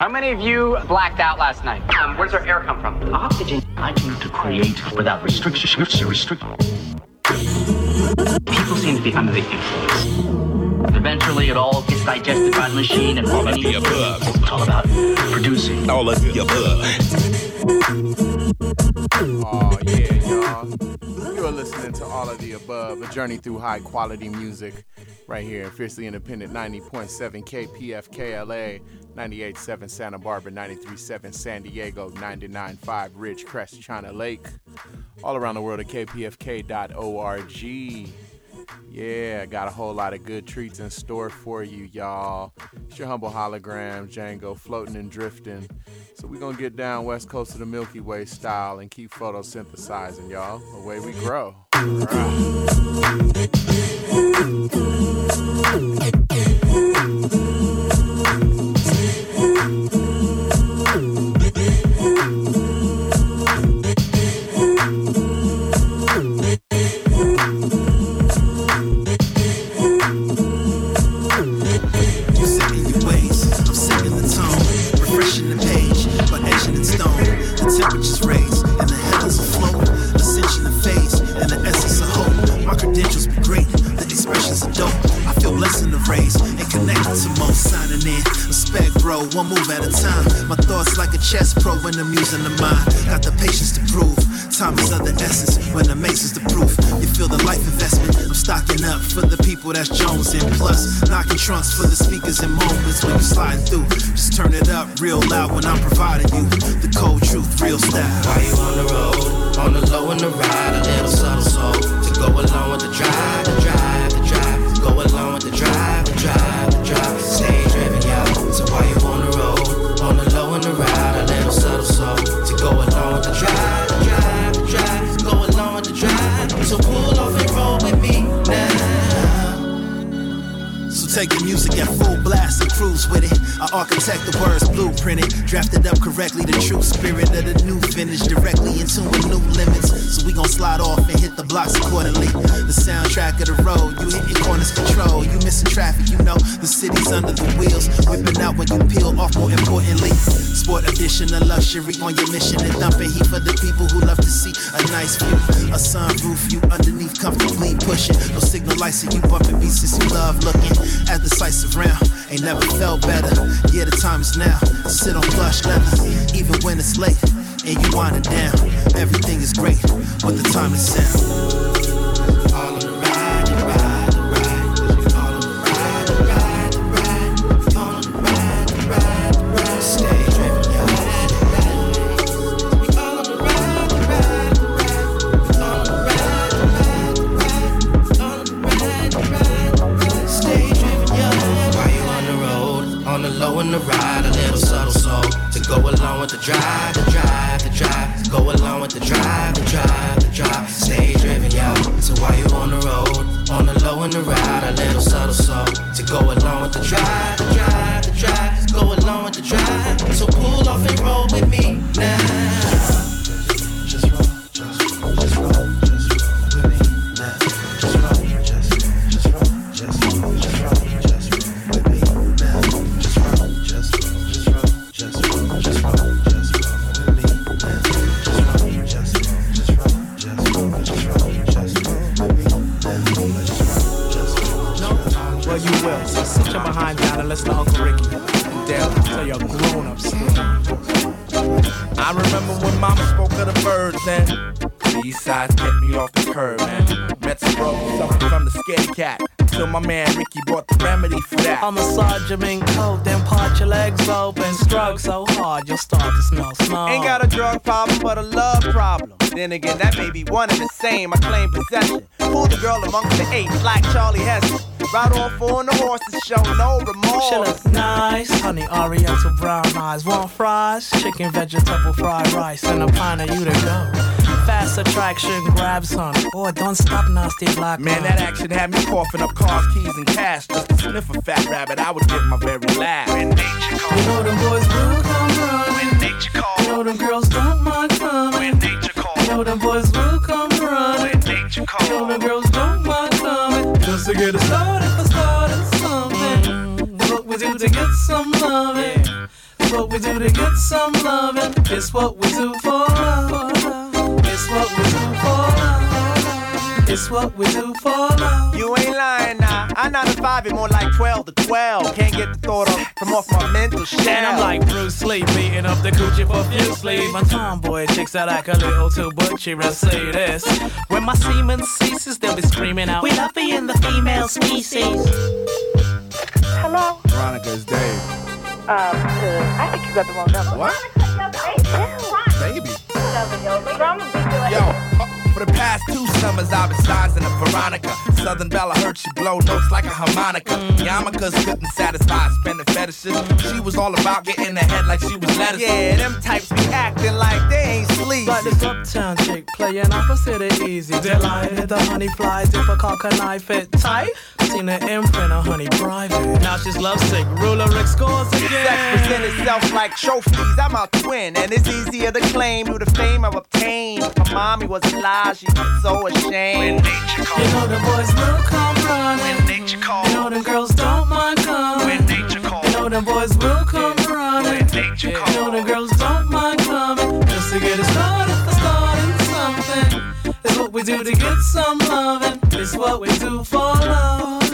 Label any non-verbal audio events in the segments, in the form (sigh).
How many of you blacked out last night? Um, where does our air come from? Oxygen. I came to create without restriction. Restriction. People seem to be under the influence. Eventually, it all gets digested by the machine and all of the above. It's all about producing. All of the above. Oh yeah, y'all. You're listening to all of the above, a journey through high quality music, right here in fiercely independent 90.7 KPFKLA 98.7 Santa Barbara, 93.7 San Diego, 99.5 Ridgecrest, China Lake. All around the world at kpfk.org. Yeah, got a whole lot of good treats in store for you, y'all. It's your humble hologram, Django, floating and drifting. So we're gonna get down west coast of the Milky Way style and keep photosynthesizing, y'all. Away we grow. (laughs) one move at a time. My thoughts like a chess pro when I'm using the mind. Got the patience to prove. Time is of the essence when the mace is the proof. You feel the life investment. I'm stocking up for the people that's Jones and plus knocking trunks for the speakers and moments when you sliding through. Just turn it up real loud when I'm providing you the cold truth, real style. While you on the road, on the low and the ride, a little subtle soul to go along with the drive, the drive, The music at full blast and cruise with it. I architect the words blueprinted, drafted up correctly. The true spirit of the new finish directly into a new limits. So we gon' slide off and hit the blocks accordingly. The soundtrack of the road, you hit your corners control. You missing traffic, you know the city's under the wheels. Whipping out when you peel off. More importantly, sport edition of luxury on your mission and dumping heat for the people who love to see a nice view. A sunroof, you underneath comfortably pushing. No signal lights, so you bumping beats since you love looking at the sights around. Ain't never felt better. Yeah, the time is now. Sit on plush leather, even when it's late and you wind it down. Everything is great, but the time is sound. Drive, the drive, the drive. Go along with the drive, the drive, the drive. Stay driven, y'all. So while you on the road, on the low and the ride, a little subtle soul to go along with the drive, the drive. Then again, that may be one and the same. I claim possession. Fool the girl amongst the eight, like Charlie Heston. Ride on four on the horses, show no She remorse. nice, honey oriental brown eyes. Want fries, chicken, vegetable, fried rice, and a pint of you to go. Fast attraction grabs honey. Boy, don't stop nasty black Man, that action had me coughing up cars, keys, and cash. Just to sniff a fat rabbit, I would give my very last. When nature calls, You know them boys will come running. when nature calls, You know them girls don't mind coming. when them boys will come running. when nature You know them calls. girls don't mind coming. Just to get it started for starting something. What we do to get some loving. What what we do to get some loving. It's what we do for love. It's what we do for love. It's what we do for love. You ain't lying now. I'm not a five, it more like 12 to 12. Can't get the thought of from off my mental shell. And I'm like Bruce Lee, beating up the coochie for few sleep. My tomboy chicks that act a little too butchy and say this. When my semen ceases, they'll be screaming out, We love being the female species. Hello? Veronica is Dave. Um, uh, I think you got the wrong number. What? Baby. Yo, for the past two summers I've been sizing a Veronica. Southern Bella heard she blow notes like a harmonica. Yarmulkes couldn't satisfy spending fetishes. She was all about getting ahead like she was lettuce. Yeah, them types be acting like they ain't sleazy. Like this uptown chick playing opposite of easy. Delighted the honey flies if a cock and I fit tight. Seen her imprint of honey private. Now she's lovesick. Ruler Rick scores Sex again. present itself like trophies. I'm out to win, and it's easier to claim through the fame I've obtained. My mommy was a lie, she was so ashamed. You know the boys will come running. You know the girls don't mind coming. You know the boys will come running. You know the girls don't mind coming. Just to get it started for starting something. It's what we do to get some loving. It's what we do for love.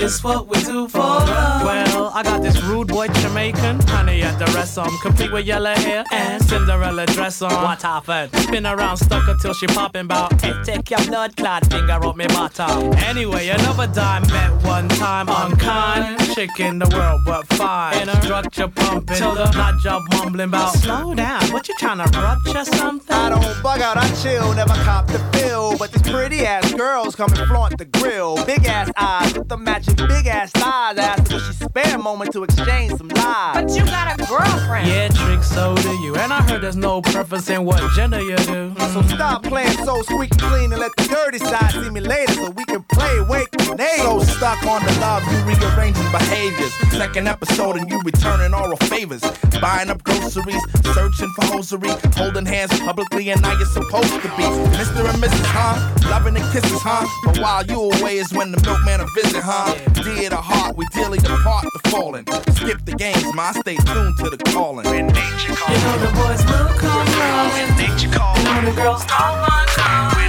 It's what we do for love. Well, I got this rude boy Jamaican. Honey at the rest on, complete with yellow hair and Cinderella dress on. What happened? Spin around, stuck her till she popping bout. Hey, take your blood clot finger up me bottom. Anyway, another dime met one time. Unkind, chick in the world, but fine. In a structure pumping, till the nut job mumbling bout. Slow down, what you trying to rupture something? I don't bug out, I chill, never cop the bill. But these pretty ass girls come and flaunt the grill. Big ass eyes with the matching big ass thighs. Ask her, she spare a moment to exchange some lies. But you got a girlfriend. Yeah, trick, so do you. And I heard there's no preference in what gender you do. So stop playing so squeaky clean and let the dirty side see me later so we can play wake grenades. So stuck on the love, you rearranging behaviors. Second episode and you returning all oral favors. Buying up groceries, searching for hosiery, holding hands publicly, and now you're supposed to be Mr. and Mrs. Huh? Loving and kisses, huh? But while you away is when the milkman a visit, huh? Dear to heart, we dearly depart the fallen. Skip the games, my stay tuned to the calling. When nature You know the boys will come running. nature calls. You know the girls don't mind coming.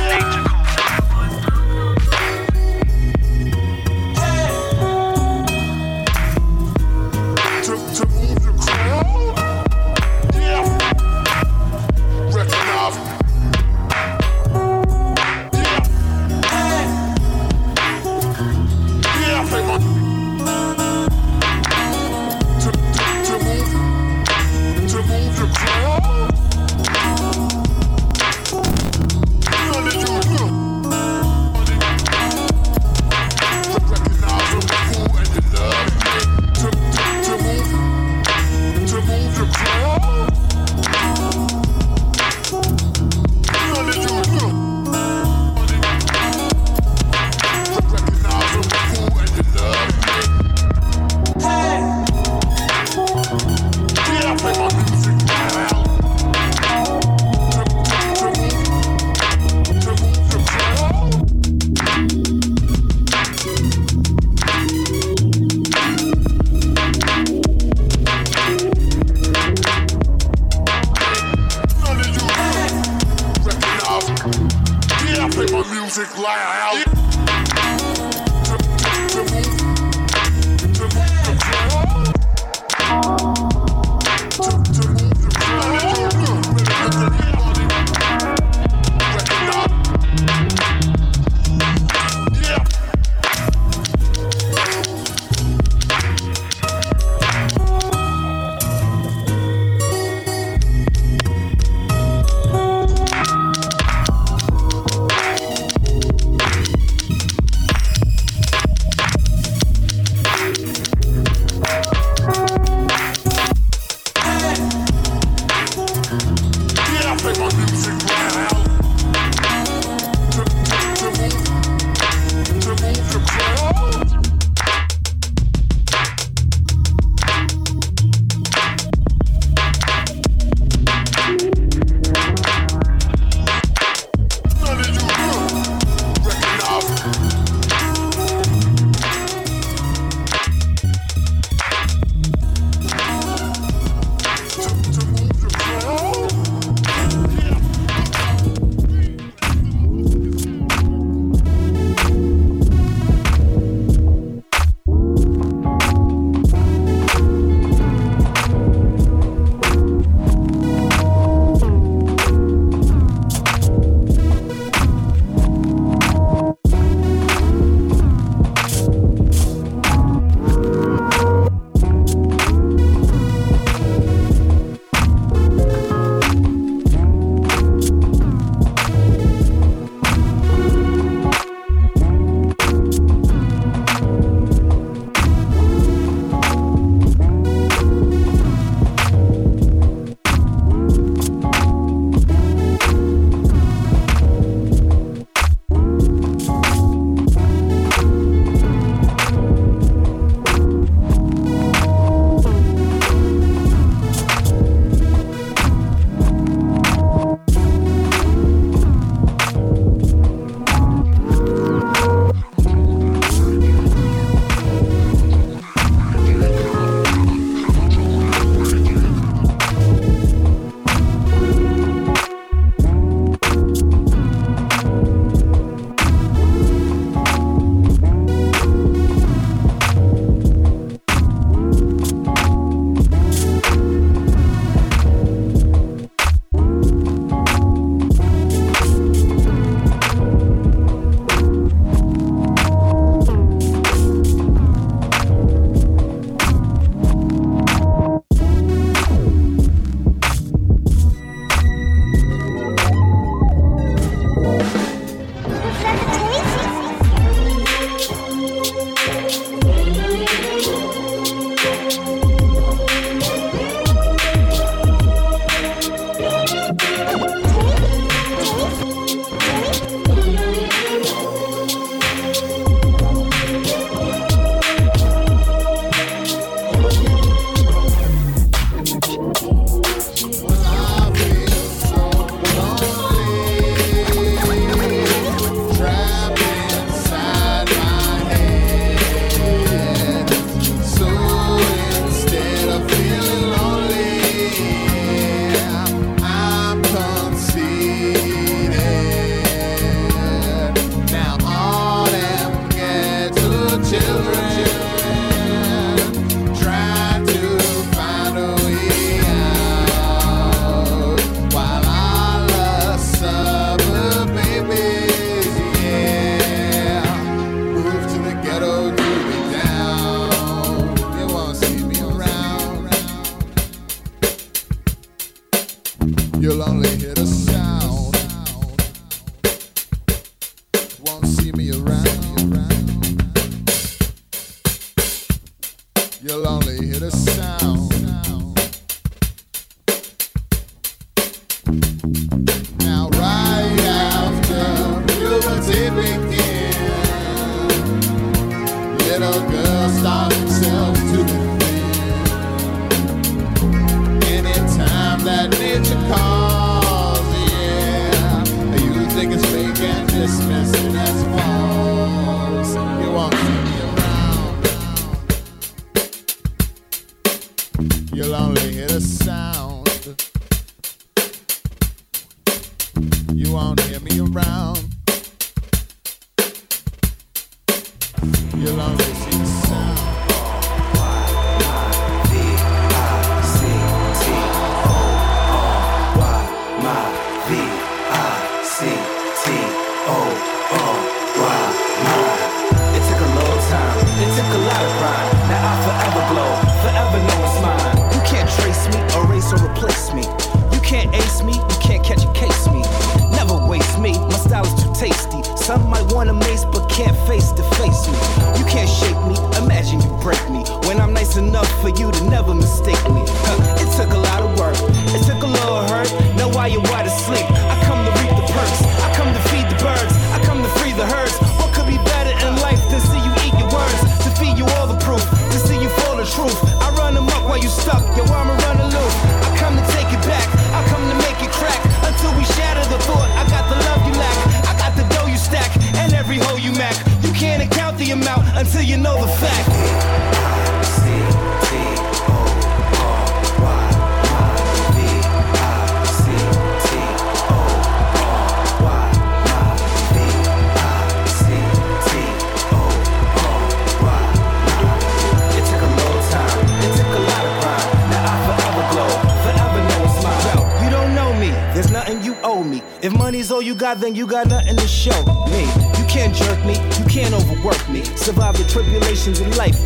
then you got nothing to show me. You can't jerk me, you can't overwork me. Survive the tribulations in life,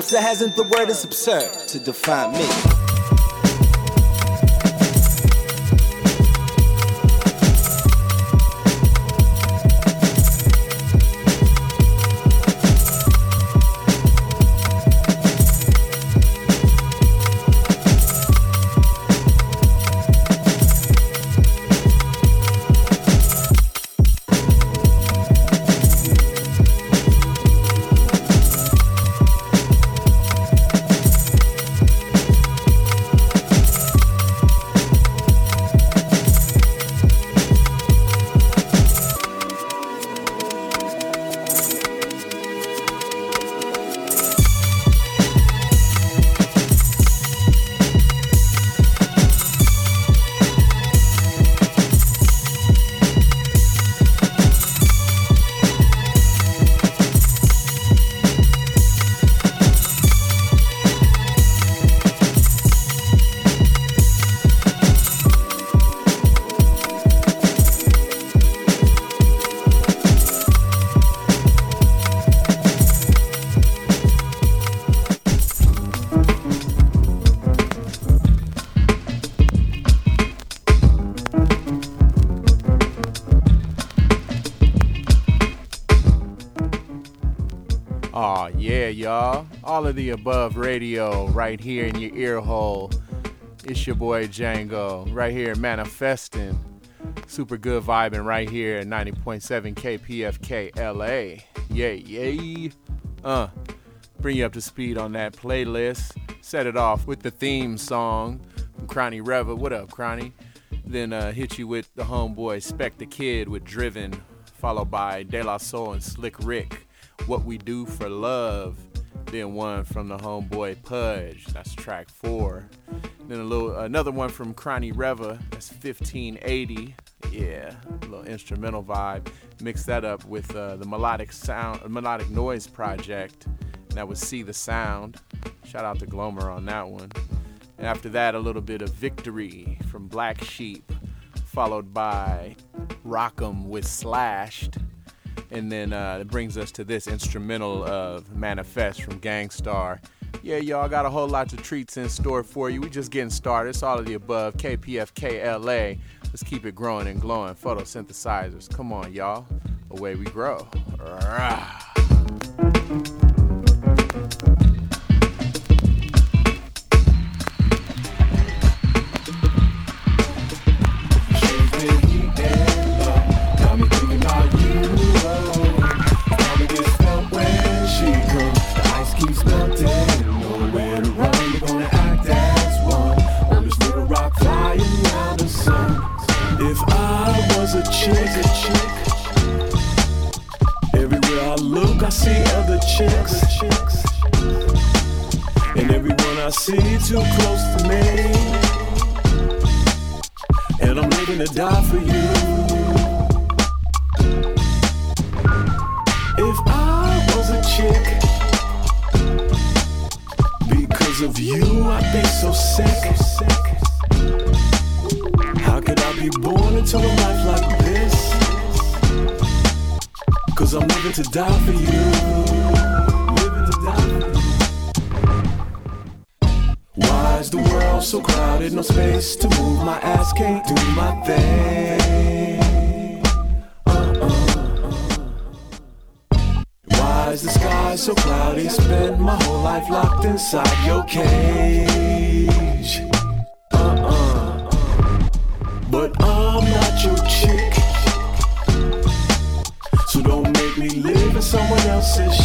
Webster hasn't the word, it's absurd to define me. all of the above radio right here in your ear hole. It's your boy Django right here manifesting. Super good vibing right here at 90.7 KPFK LA. Yay, yay. Uh, bring you up to speed on that playlist. Set it off with the theme song from Crony Reva. What up, Crony? Then uh, hit you with the homeboy Spec the Kid with Driven, followed by De La Soul and Slick Rick. What We Do for Love. Then one from the homeboy Pudge. That's track four. Then a little another one from Cronny Reva. That's 1580. Yeah, a little instrumental vibe. Mix that up with uh, the melodic sound, melodic noise project. And that was See the Sound. Shout out to Glomer on that one. And after that, a little bit of Victory from Black Sheep, followed by Rock'em with Slashed. And then uh, it brings us to this instrumental of Manifest from Gang Starr. Yeah, y'all got a whole lot of treats in store for you. We just getting started. It's all of the above. KPFKLA. Let's keep it growing and glowing. Photosynthesizers. Come on, y'all. Away we grow. Rah. I see too close to me. And I'm living to die for you. If I was a chick, because of you, I'd be so sick. How could I be born into a life like this? Cause I'm living to die for you. World so crowded? No space to move. My ass can't do my thing. Uh-uh. Why is the sky so cloudy? Spend my whole life locked inside your cage. Uh-uh. But I'm not your chick. So don't make me live in someone else's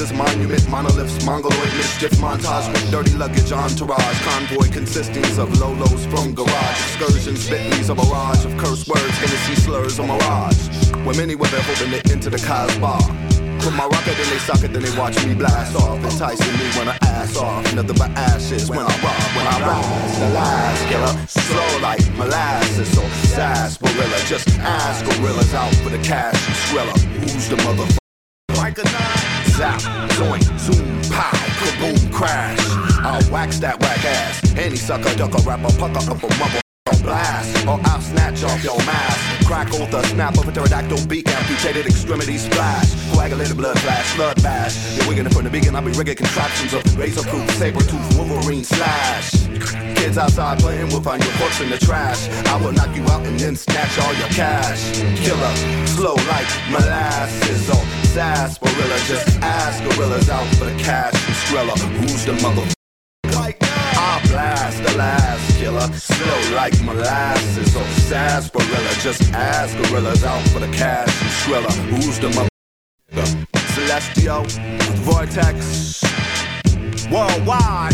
To monument, monoliths, mongoloid mischief, montage with dirty luggage, entourage, convoy consisting of Lolos from garage, excursions, Bentleys, a barrage of curse words, Hennessy slurs, a mirage. Where many were there hoping to enter the Casbah. Put my rocket in they socket, then they watch me blast off, enticing me when I ass off. Nothing but ashes when I rob, when I rise. The lies killer, slow like molasses, so sarsaparilla. Just ask gorillas out for the cash and. Who's the motherfucker? Sucker, ducker, rapper, pucker up a mother blast, or I'll snatch off your mask. Crackle the snap of a pterodactyl beak, amputated extremities splash. Coagulated blood flash, blood bash. You're wigging it from the beacon, I'll be rigging contraptions of razor proof, saber tooth, Wolverine slash. Kids outside playing, we'll find your books in the trash. I will knock you out and then snatch all your cash. Killer, slow like molasses or sarsaparilla. Just ask gorillas out for the cash and Who's the mother? Like molasses or sarsaparilla. Just ask gorillas out for the cash and Skrilla. Who's the mother? Celestial, Vortex, worldwide.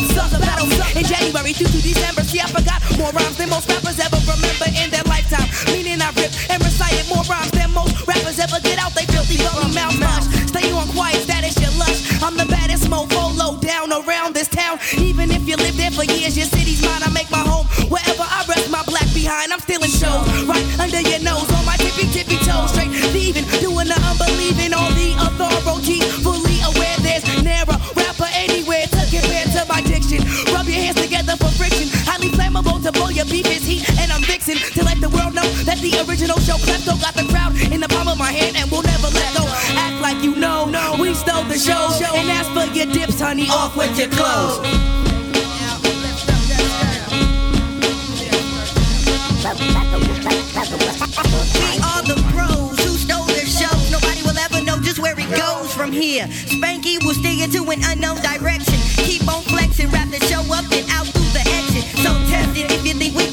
About in January through to December. See, I forgot more rhymes than most rappers ever remember in their lifetime. Meaning I rip and recited more rhymes than most rappers ever get out. They filthy bummy mouth mush. Stay on quiet, that is your lush. I'm the baddest mofo low down around this town. Even if you live there for years, your city's mine. I make my home wherever I rest my black behind. I'm still stealing shows right under your that the original show klepto got the crowd in the palm of my hand, and we'll never let go. Act like you know, we stole the show, and as for your dips, honey, off with your clothes. We are the bros who stole the show. Nobody will ever know just where it goes from here. Spanky will steer you to an unknown direction. Keep on flexing, wrap the show up and out through the exit. So tested if you think we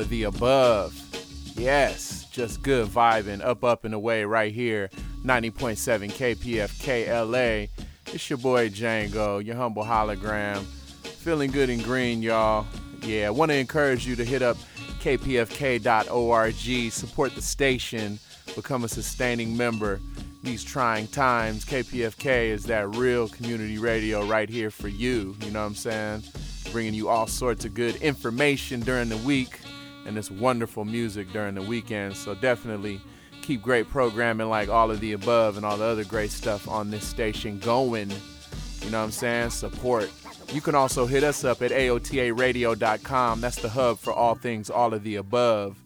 of the above. Yes, just good vibing up, up, and away right here. 90.7 KPFK LA. It's your boy Django, your humble hologram. Feeling good and green, y'all. Yeah, I want to encourage you to hit up kpfk.org, support the station, become a sustaining member. these trying times. KPFK is that real community radio right here for you. You know what I'm saying? Bringing you all sorts of good information during the week and this wonderful music during the weekend. So definitely keep great programming like all of the above and all the other great stuff on this station going. You know what I'm saying? Support. You can also hit us up at AOTARadio.com. That's the hub for all things all of the above.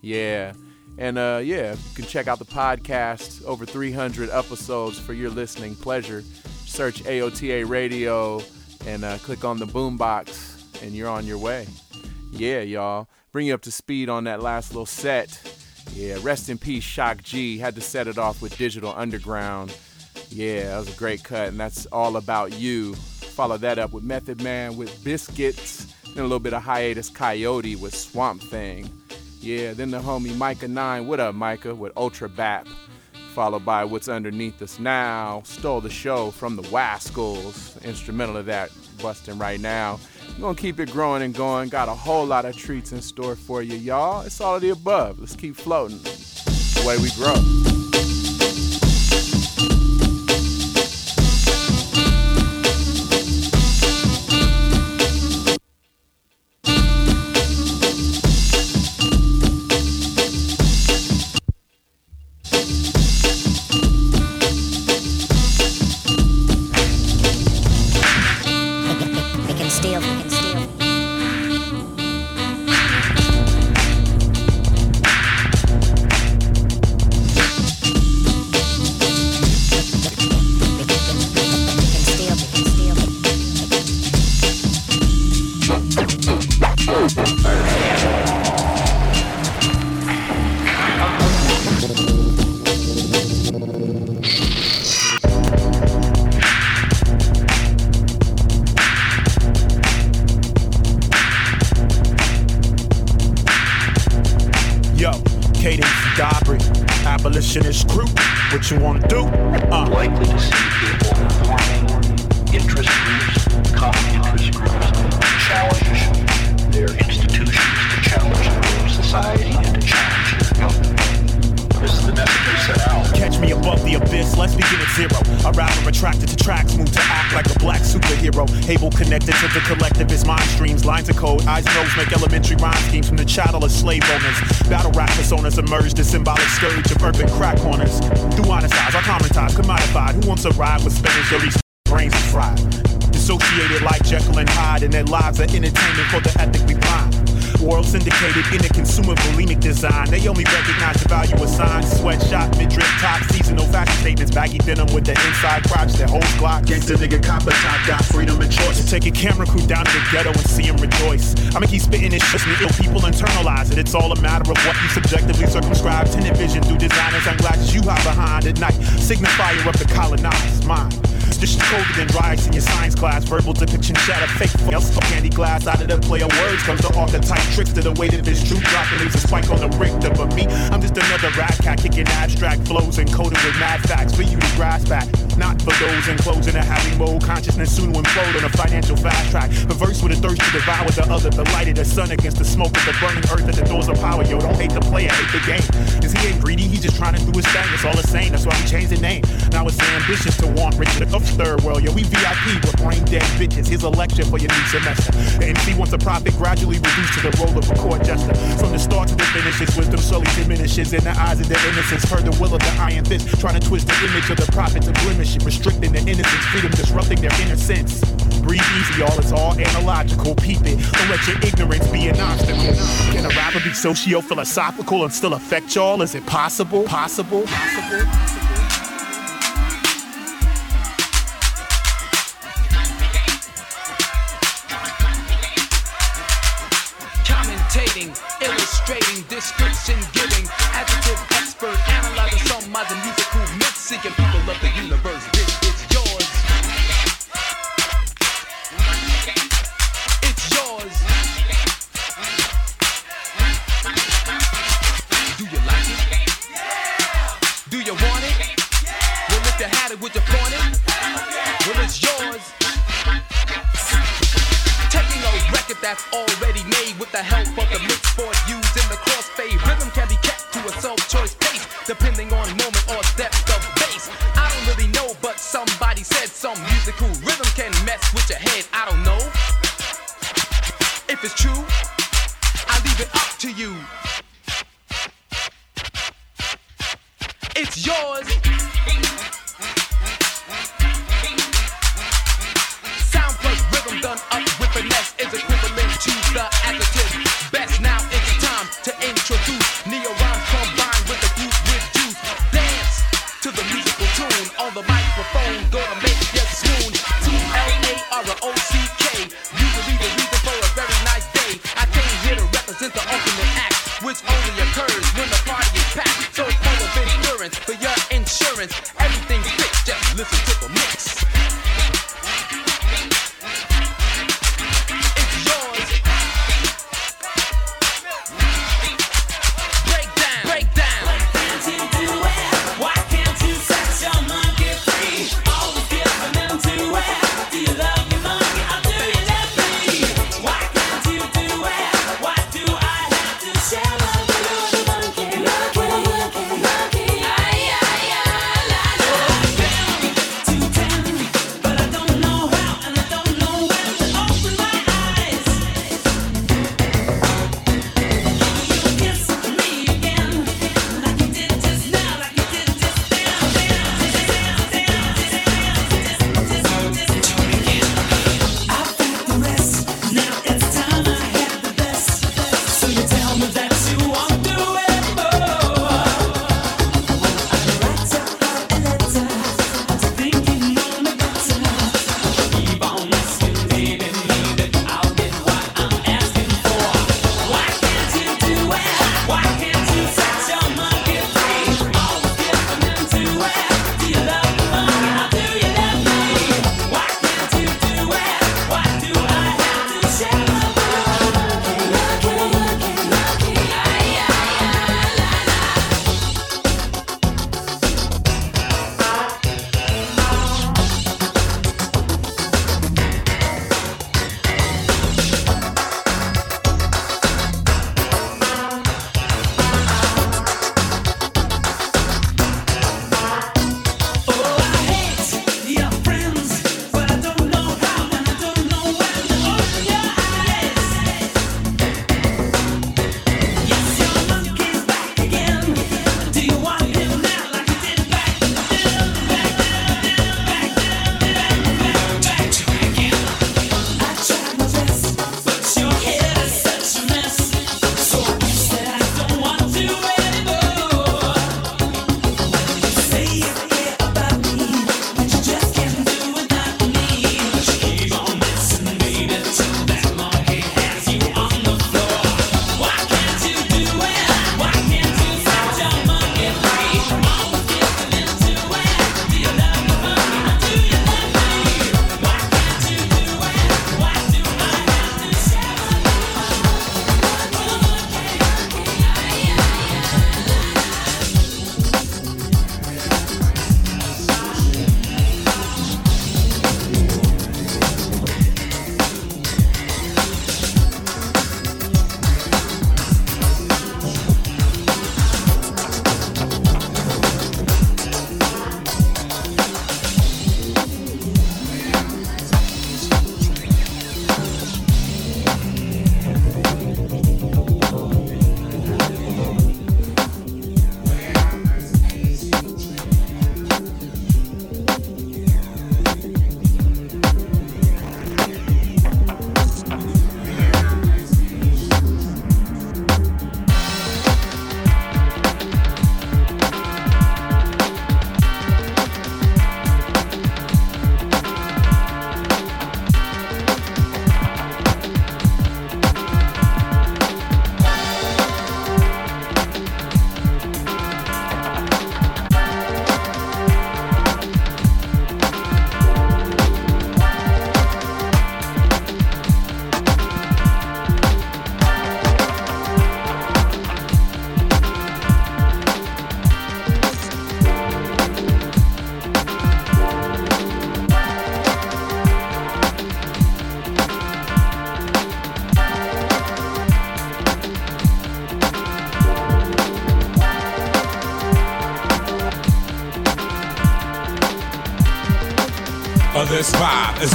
Yeah. And uh, yeah, you can check out the podcast, over 300 episodes for your listening pleasure. Search AOTA Radio and uh, click on the boombox, and you're on your way. Yeah, y'all. Bring you up to speed on that last little set. Yeah, rest in peace, Shock G. Had to set it off with Digital Underground. Yeah, that was a great cut, and that's all about you. Follow that up with Method Man with Biscuits, and a little bit of Hiatus Kaiyote with Swamp Thing. Yeah, then the homie Myka 9, what up, Myka, with Ultra Bap. Followed by What's Underneath Us Now, stole the show from the Wascals. Instrumental of that, busting right now. We're gonna keep it growing and going. Got a whole lot of treats in store for you, y'all. It's all of the above. Let's keep floating. The way we grow. The other. The light of the sun against the smoke of the burning earth at the doors of power. Yo, don't hate the player, hate the game. Is he ain't greedy, he just trying to do his thing. It's all the same, that's why we changed the name. Now it's ambitious to want richer of third world. Yo, we VIP with brain dead bitches. Here's a lecture for your new semester. The MC wants a profit gradually reduced to the role of a court jester. From the start to the finish, his wisdom slowly diminishes in the eyes of the innocents. Heard the will of the iron fist, trying to twist the image of the prophet to blemish restricting the innocence, freedom, disrupting their innocence. Breathe easy, y'all, it's all analogical. Peep it, don't let your ignorance be an obstacle. Can a rapper be socio-philosophical and still affect y'all? Is it possible? Possible? Possible? Commentating, illustrating, description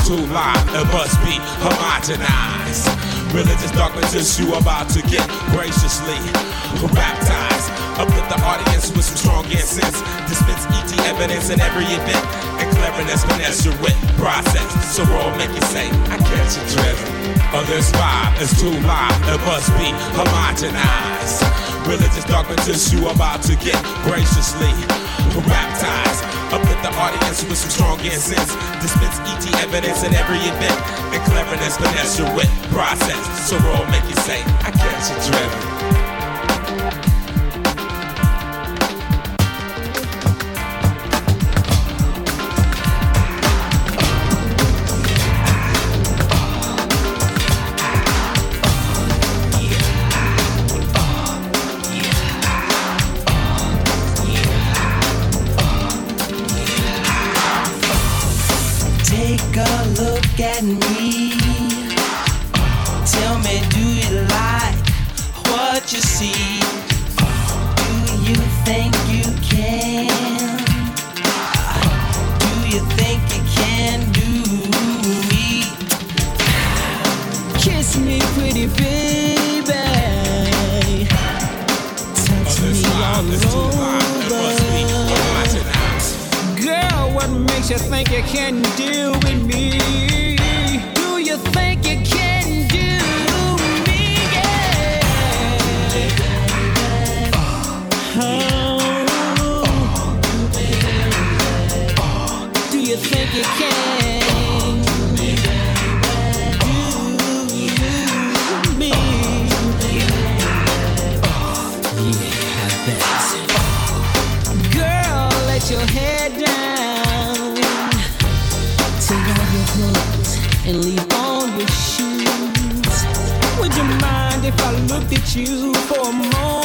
too live, it must be homogenized. Religious dogmatism you about to get graciously baptized. Uplift the audience with some strong incense. Dispense ET evidence in every event. And cleverness finesse your wit process. So roll make you say, I catch you driven. Oh, this vibe is too live, it must be homogenized. Religious dogmatism you about to get graciously baptized. Uplift the audience with some strong incense. Dispense ET evidence in every event. And cleverness finesse your wit process. So roll make you say, I catch you driven. Looked at you for a moment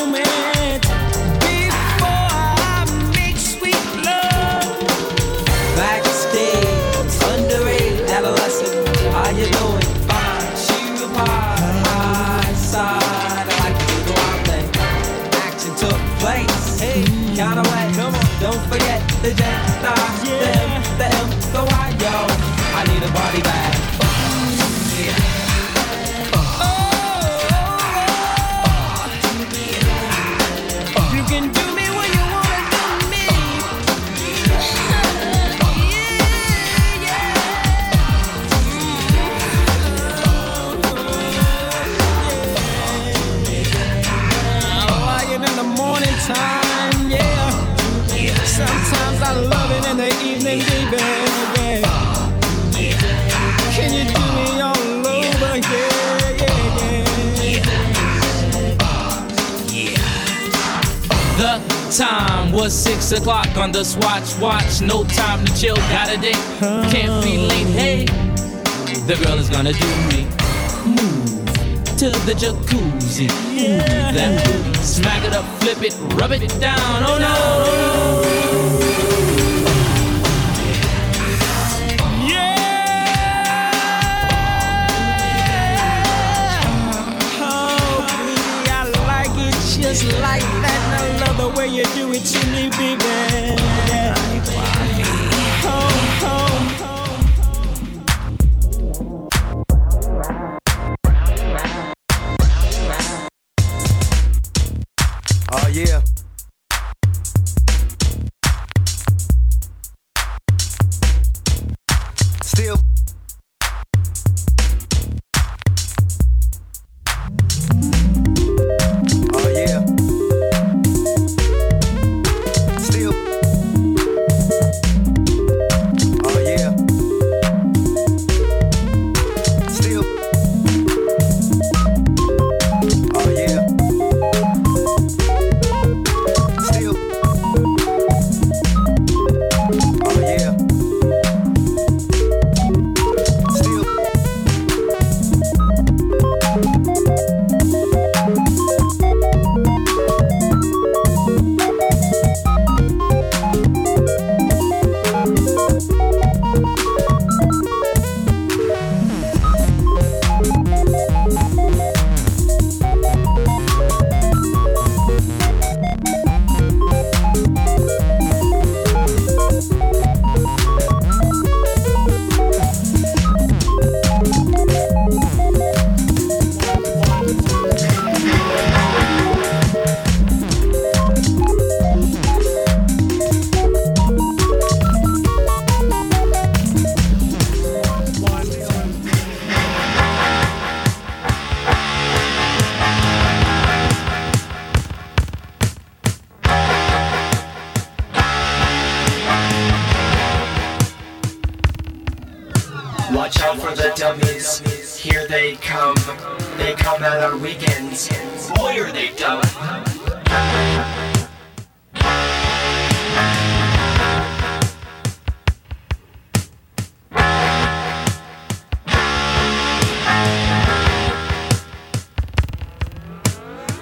was six o'clock on the swatch watch. No time to chill, got a date. Can't be late. Hey, the girl is gonna do me. Move to the jacuzzi. Move that booty. Smack it up, flip it, rub it down. Oh no. Oh, Oh, baby, I like it just like way you do it to me, baby. They come. They come at our weekends. Boy, are they dumb.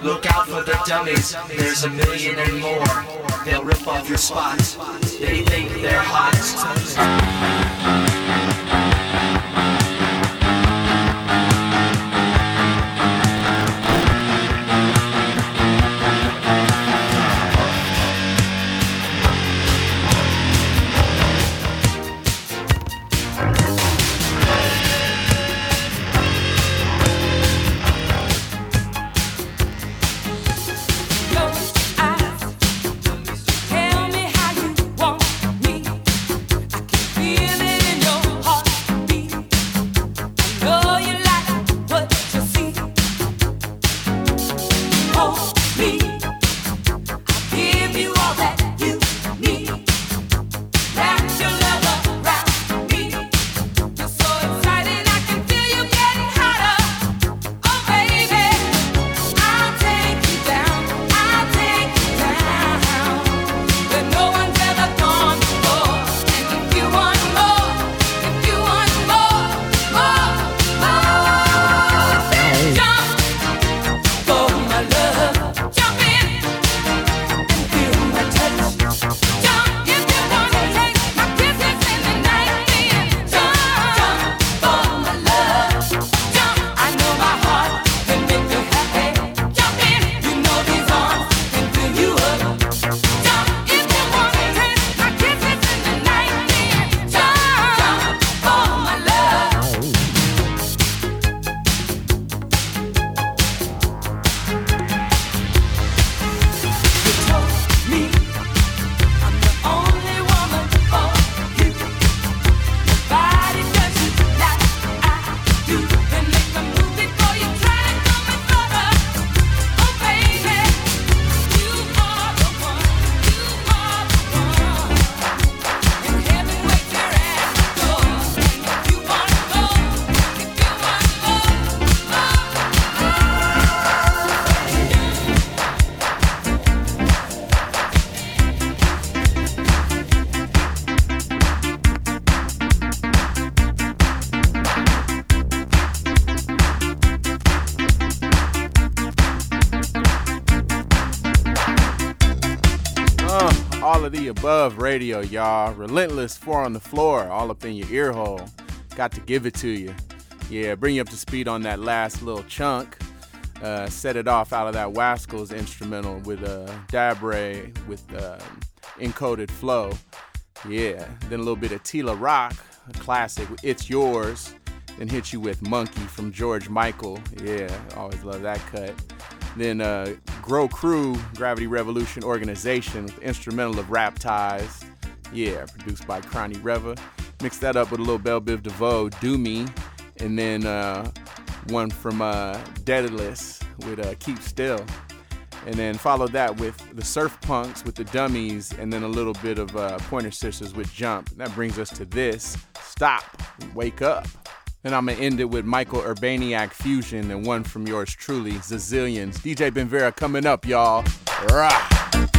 Look out for the dummies. There's a million and more. They'll rip off your spot. They think they're hot. Above radio, y'all. Relentless four on the floor, all up in your ear hole. Got to give it to you. Yeah, bring you up to speed on that last little chunk. Uh, set it off out of that Wascals instrumental with uh, Dabrye with uh, encoded flow. Yeah, then a little bit of T La Rock, a classic. It's yours. Then hit you with Monkey from George Michael. Yeah, always love that cut. Then uh, Grow Crew, Gravity Revolution Organization, with instrumental of Raptize. Yeah, produced by Cronny Reva. Mix that up with a little Bell Biv DeVoe, Do Me. And then uh, one from uh, Daedelus with uh, Keep Still. And then follow that with the Surf Punks with the Dummies, and then a little bit of uh, Pointer Sisters with Jump. That brings us to this Stop, Wake Up. And I'm gonna end it with Michael Urbaniak Fusion and one from yours truly, Zazillions. DJ Benvera coming up, y'all. Rah.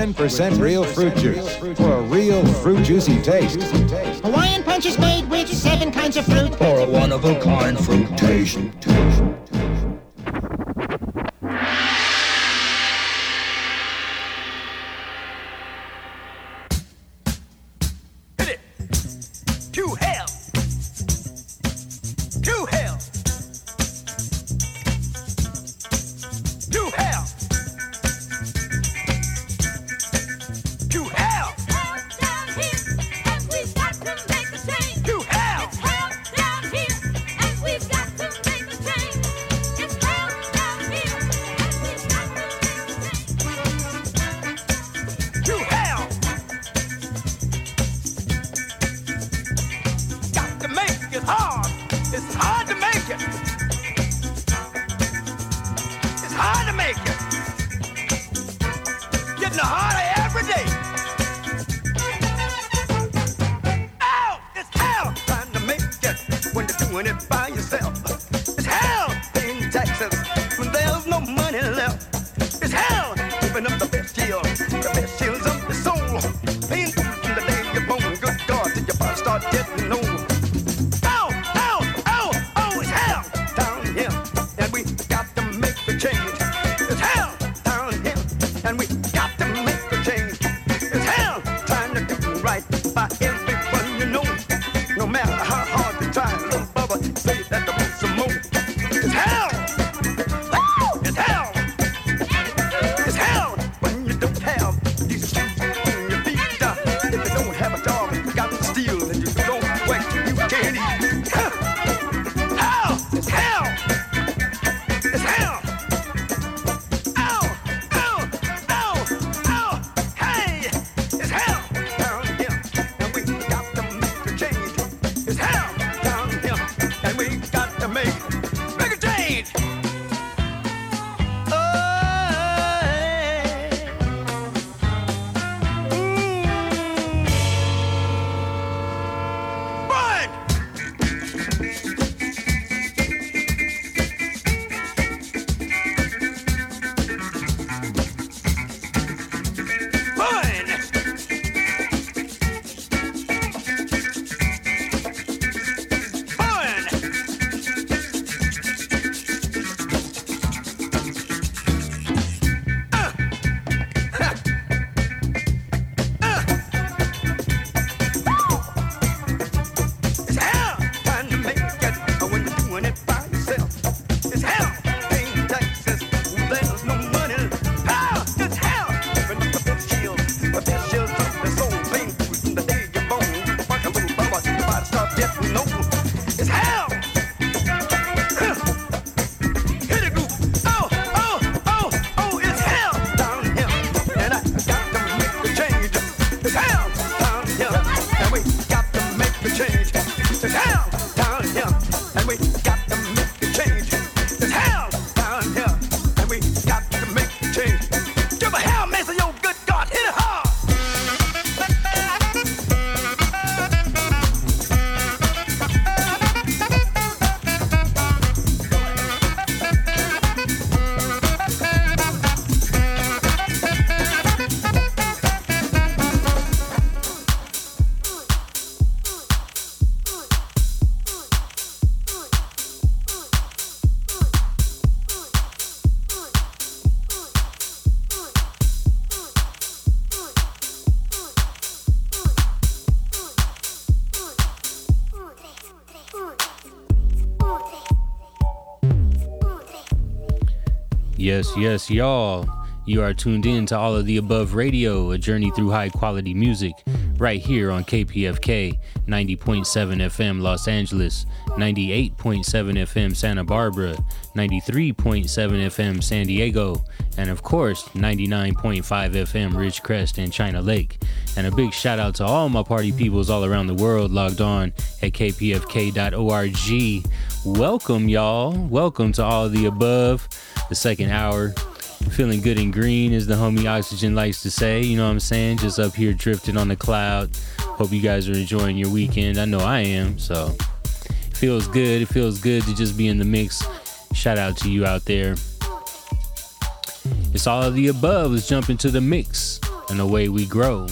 10% real fruit juice for a real fruit juicy taste. Hawaiian punch is made with seven kinds of fruit for a wonderful kind fruit taste. Yes, yes, y'all. You are tuned in to all of the above radio, a journey through high quality music, right here on KPFK 90.7 FM Los Angeles, 98.7 FM Santa Barbara, 93.7 FM San Diego, and of course 99.5 FM Ridgecrest and China Lake. And a big shout out to all my party peoples all around the world logged on at kpfk.org. Welcome, y'all. Welcome to all the above, the second hour Feeling good and green, as the homie Oxygen likes to say. You know what I'm saying? Just up here drifting on the cloud. Hope you guys are enjoying your weekend. I know I am. So feels good. It feels good to just be in the mix. Shout out to you out there. It's all of the above. Let's jump into the mix and away we grow.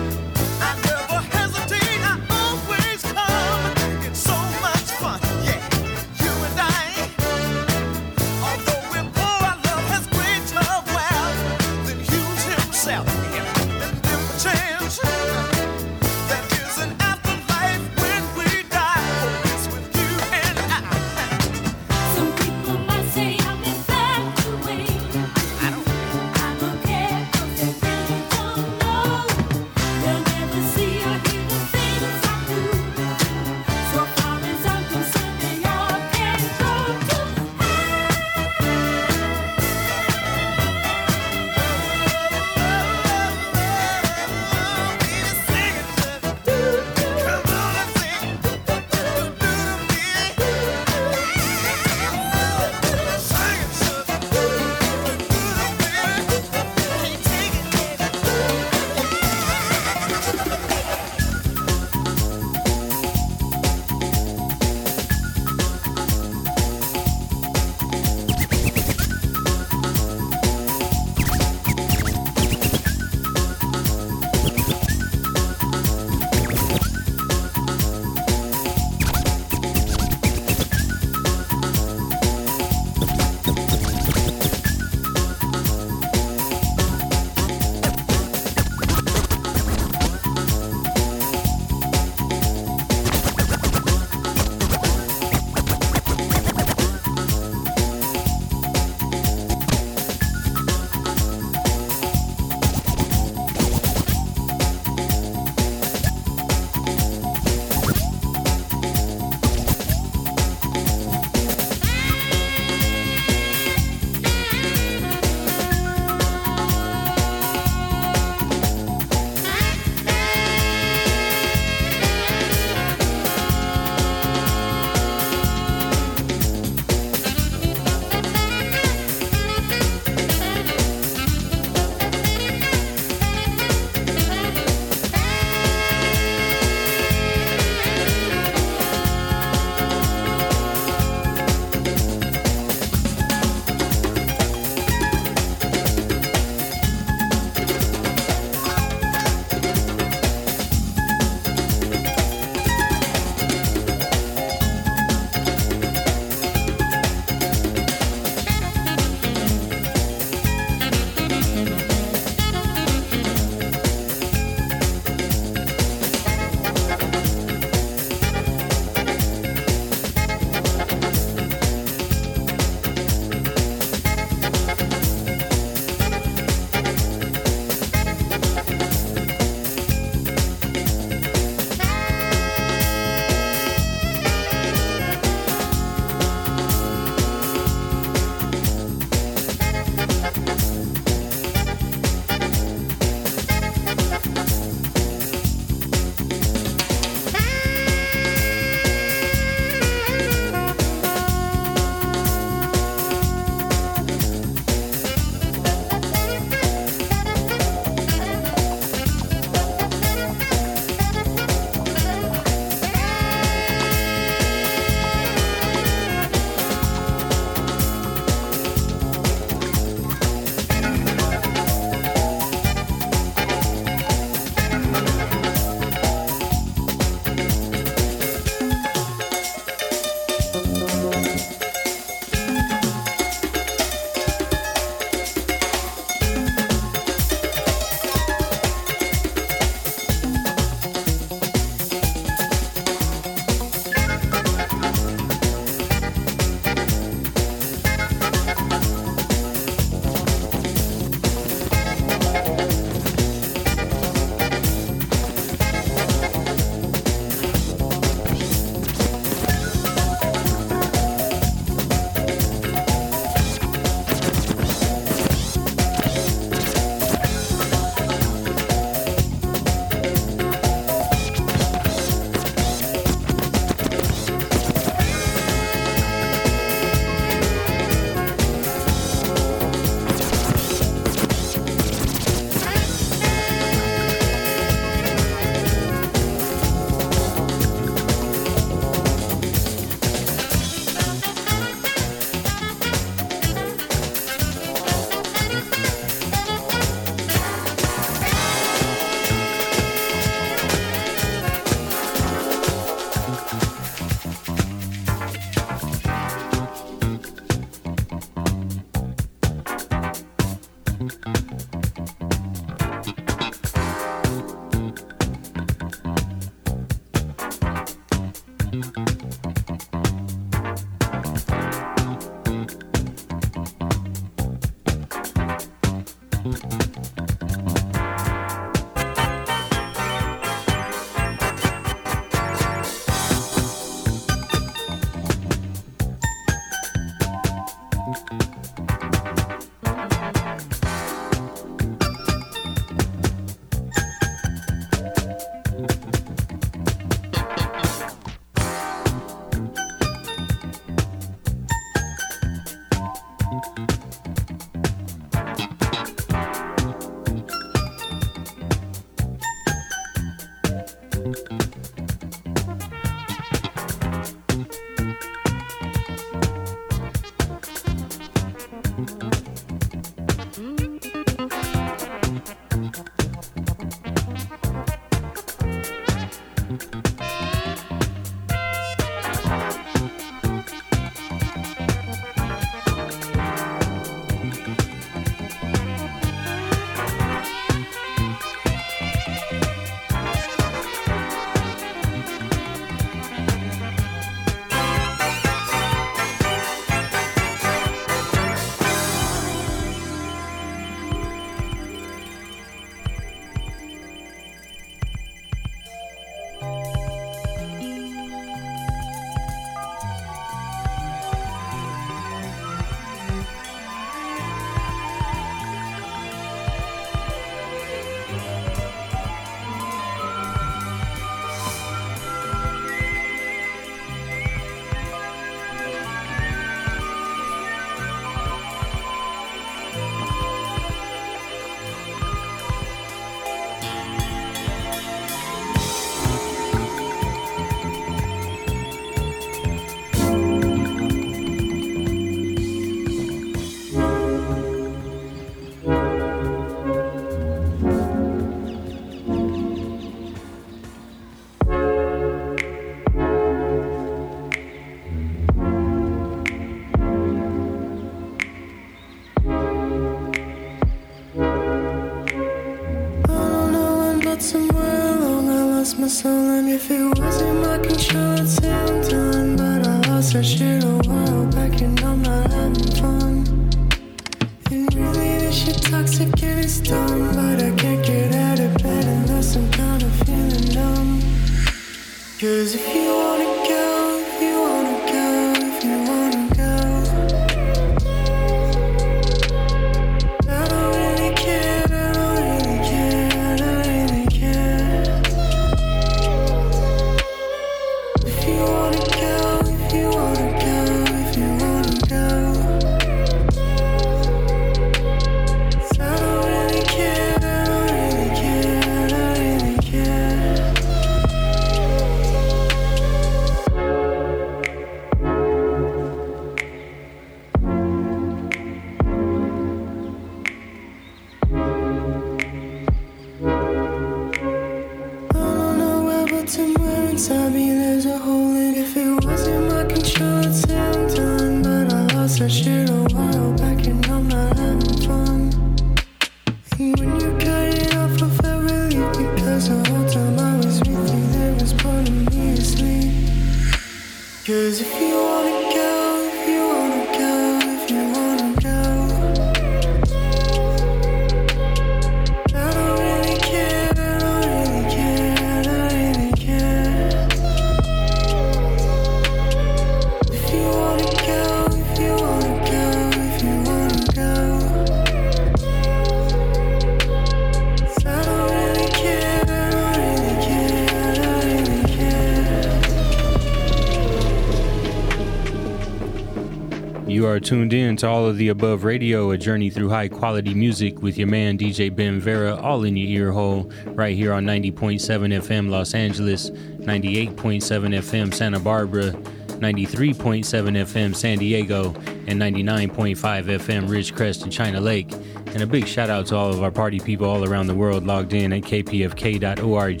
You are tuned in to all of the above radio, a journey through high quality music with your man DJ Ben Vera, all in your ear hole, right here on 90.7 FM Los Angeles, 98.7 FM Santa Barbara, 93.7 FM San Diego, and 99.5 FM Ridgecrest and China Lake. And a big shout out to all of our party people all around the world logged in at kpfk.org.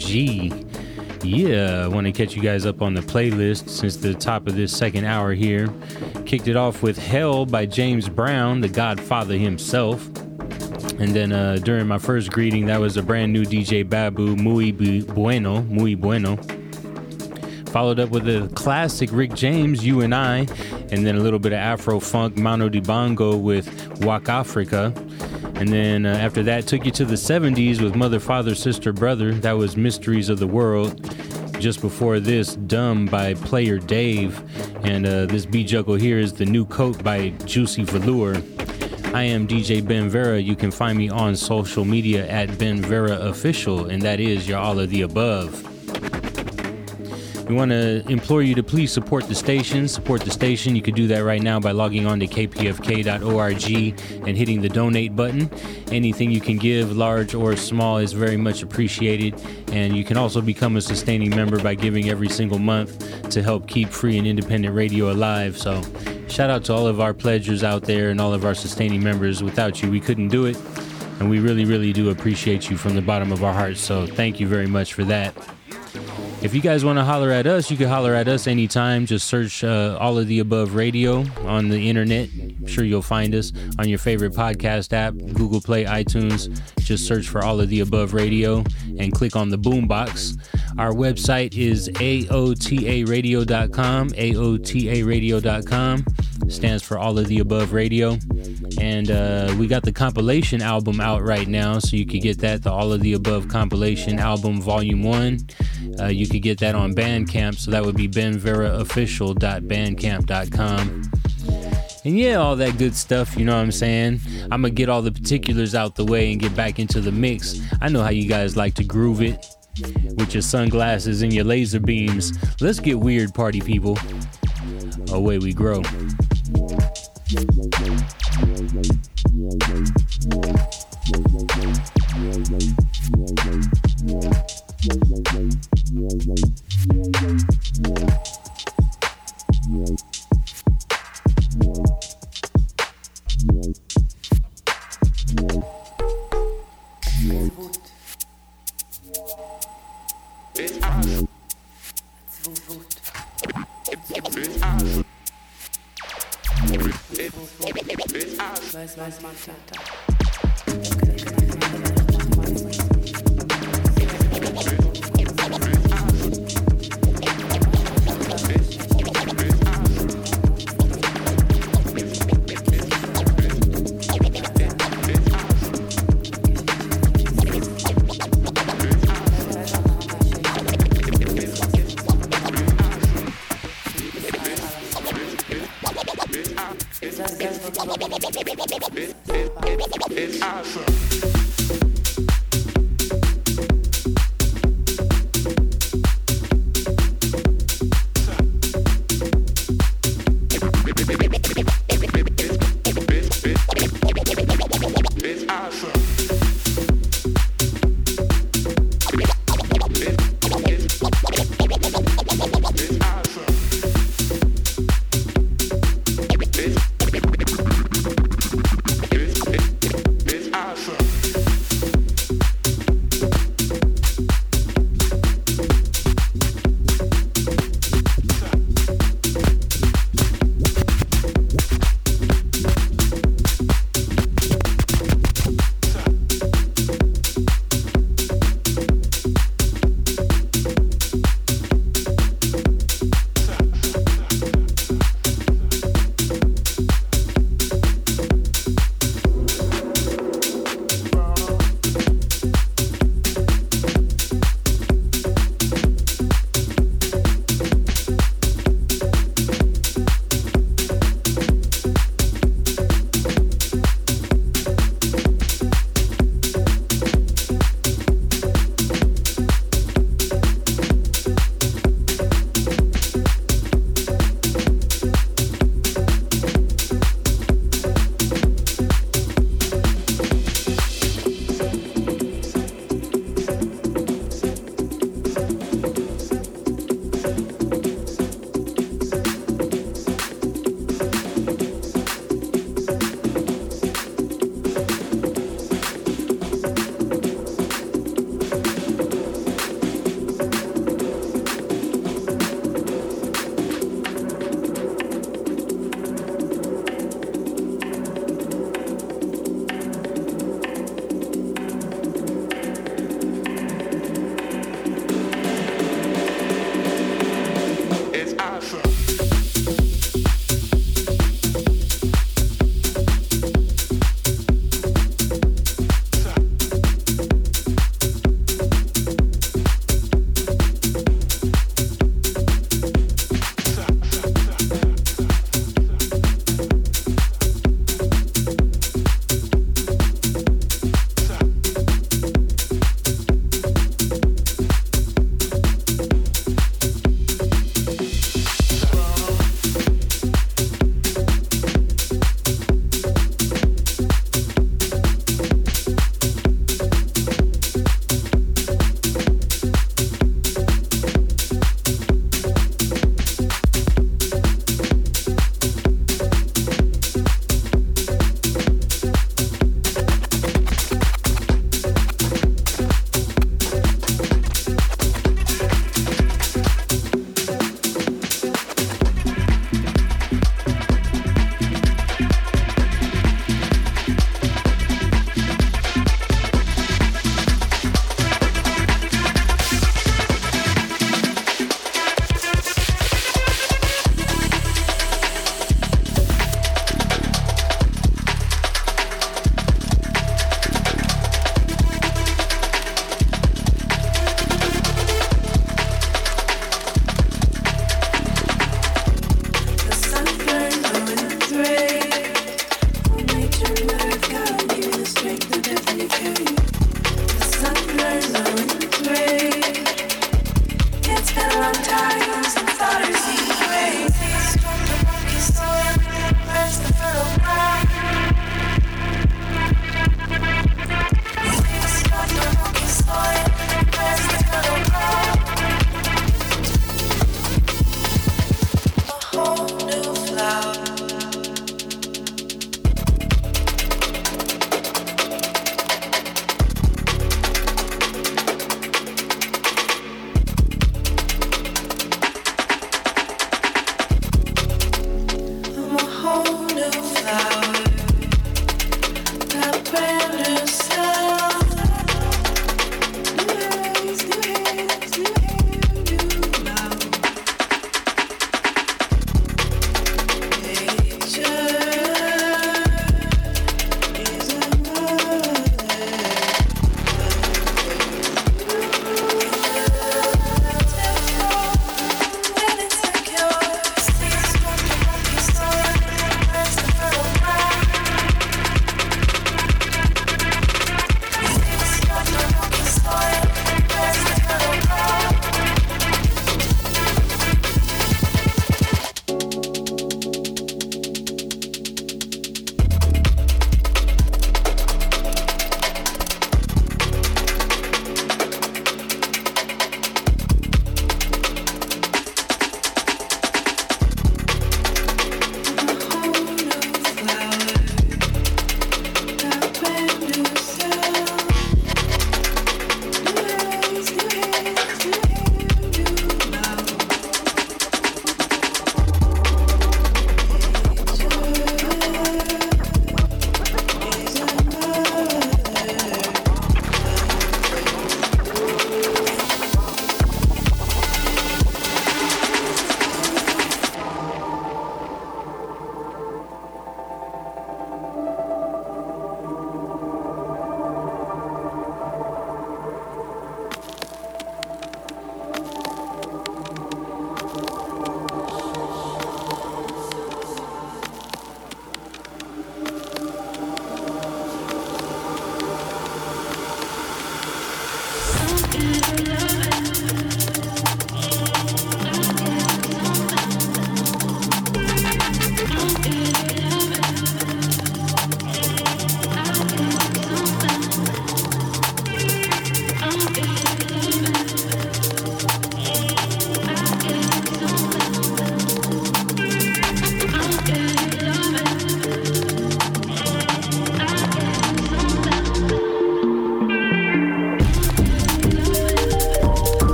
Yeah, I want to catch you guys up on the playlist since the top of this second hour here. Kicked it off with Hell by James Brown, the Godfather himself. And then uh, during my first greeting, that was a brand new DJ Babu, Muy Bueno, Muy Bueno. Followed up with a classic Rick James, You and I, and then a little bit of Afro funk, Manu Dibango with Wakafrika. And then uh, after that, took you to the 70s with Mother, Father, Sister, Brother. That was Mysteries of the World. Just before this, Dumb by Player Dave. And uh, this beat juggle here is The New Coat by Juicy Velour. I am DJ Ben Vera. You can find me on social media at Ben Vera Official, and that is your all of the above. We want to implore you to please support the station. Support the station. You can do that right now by logging on to kpfk.org and hitting the donate button. Anything you can give, large or small, is very much appreciated. And you can also become a sustaining member by giving every single month to help keep free and independent radio alive. So, shout out to all of our pledgers out there and all of our sustaining members. Without you, we couldn't do it. And we really, really do appreciate you from the bottom of our hearts. So, thank you very much for that. If you guys want to holler at us, you can holler at us anytime. Just search uh, All of the Above Radio on the internet. I'm sure you'll find us on your favorite podcast app, Google Play, iTunes. Just search for All of the Above Radio and click on the boombox. Our website is AOTARadio.com. AOTARadio.com stands for All of the Above Radio. And uh, we got the compilation album out right now, so you can get that, the All of the Above compilation album, volume one. Uh, you could get that on Bandcamp, so that would be benveraofficial.bandcamp.com. And yeah, all that good stuff, you know what I'm saying? I'm gonna get all the particulars out the way and get back into the mix. I know how you guys like to groove it with your sunglasses and your laser beams. Let's get weird, party people. Away we grow. Weiß, weiß, man, Vater. It's awesome.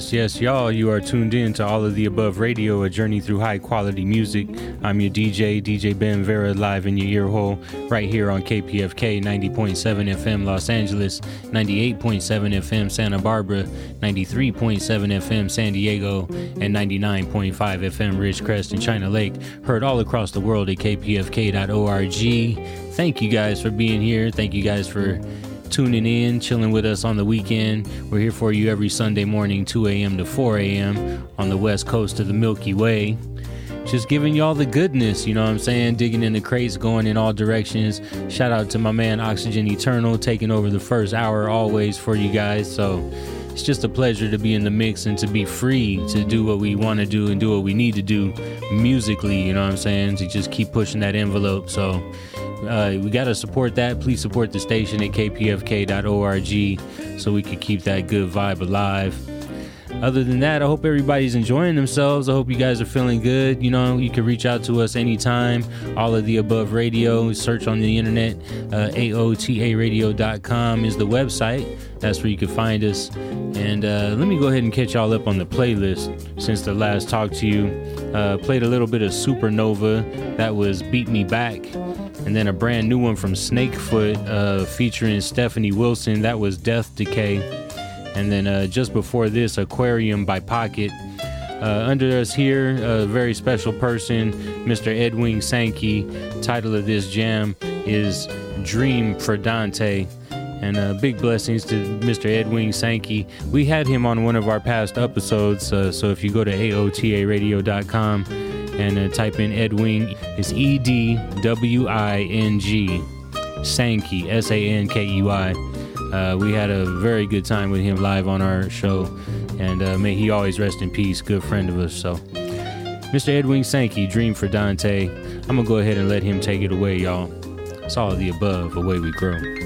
Yes, yes, y'all. You are tuned in to all of the above radio, a journey through high quality music. I'm your DJ, DJ Ben Vera, live in your ear hole, right here on KPFK 90.7 FM Los Angeles, 98.7 FM Santa Barbara, 93.7 FM San Diego, and 99.5 FM Ridgecrest and China Lake. Heard all across the world at kpfk.org. Thank you guys for being here. Thank you guys for tuning in, chilling with us on the weekend. We're here for you every Sunday morning, 2 a.m. to 4 a.m. on the west coast of the Milky Way. Just giving y'all the goodness, you know what I'm saying? Digging in the crates, going in all directions. Shout out to my man Oxygen Eternal taking over the first hour always for you guys. So it's just a pleasure to be in the mix and to be free to do what we want to do and do what we need to do musically, you know what I'm saying? To just keep pushing that envelope. So uh, we got to support that. Please support the station at kpfk.org so we can keep that good vibe alive. Other than that, I hope everybody's enjoying themselves. I hope you guys are feeling good. You know, you can reach out to us anytime. All of the above radio, search on the internet. Uh, AOTARadio.com is the website. That's where you can find us. And uh, let me go ahead and catch y'all up on the playlist since the last talk to you. Uh, played a little bit of Supernova. That was Beat Me Back and then a brand new one from Snakefoot uh, featuring Stephanie Wilson. That was Death Decay, and then uh, just before this, Aquarium by Pocket. Uh, under us here, a very special person, Mr. Edwin Sankey. Title of this jam is Dream for Dante. And uh, big blessings to Mr. Edwin Sankey. We had him on one of our past episodes, uh, so if you go to AOTARadio.com and uh, type in Edwin, it's E D W I N G, Sankey, S A N K E Y. Uh, we had a very good time with him live on our show, and uh, may he always rest in peace. Good friend of us. So, Mr. Edwin Sankey, Dream for Dante. I'm gonna go ahead and let him take it away, y'all. It's all of the above, away we grow.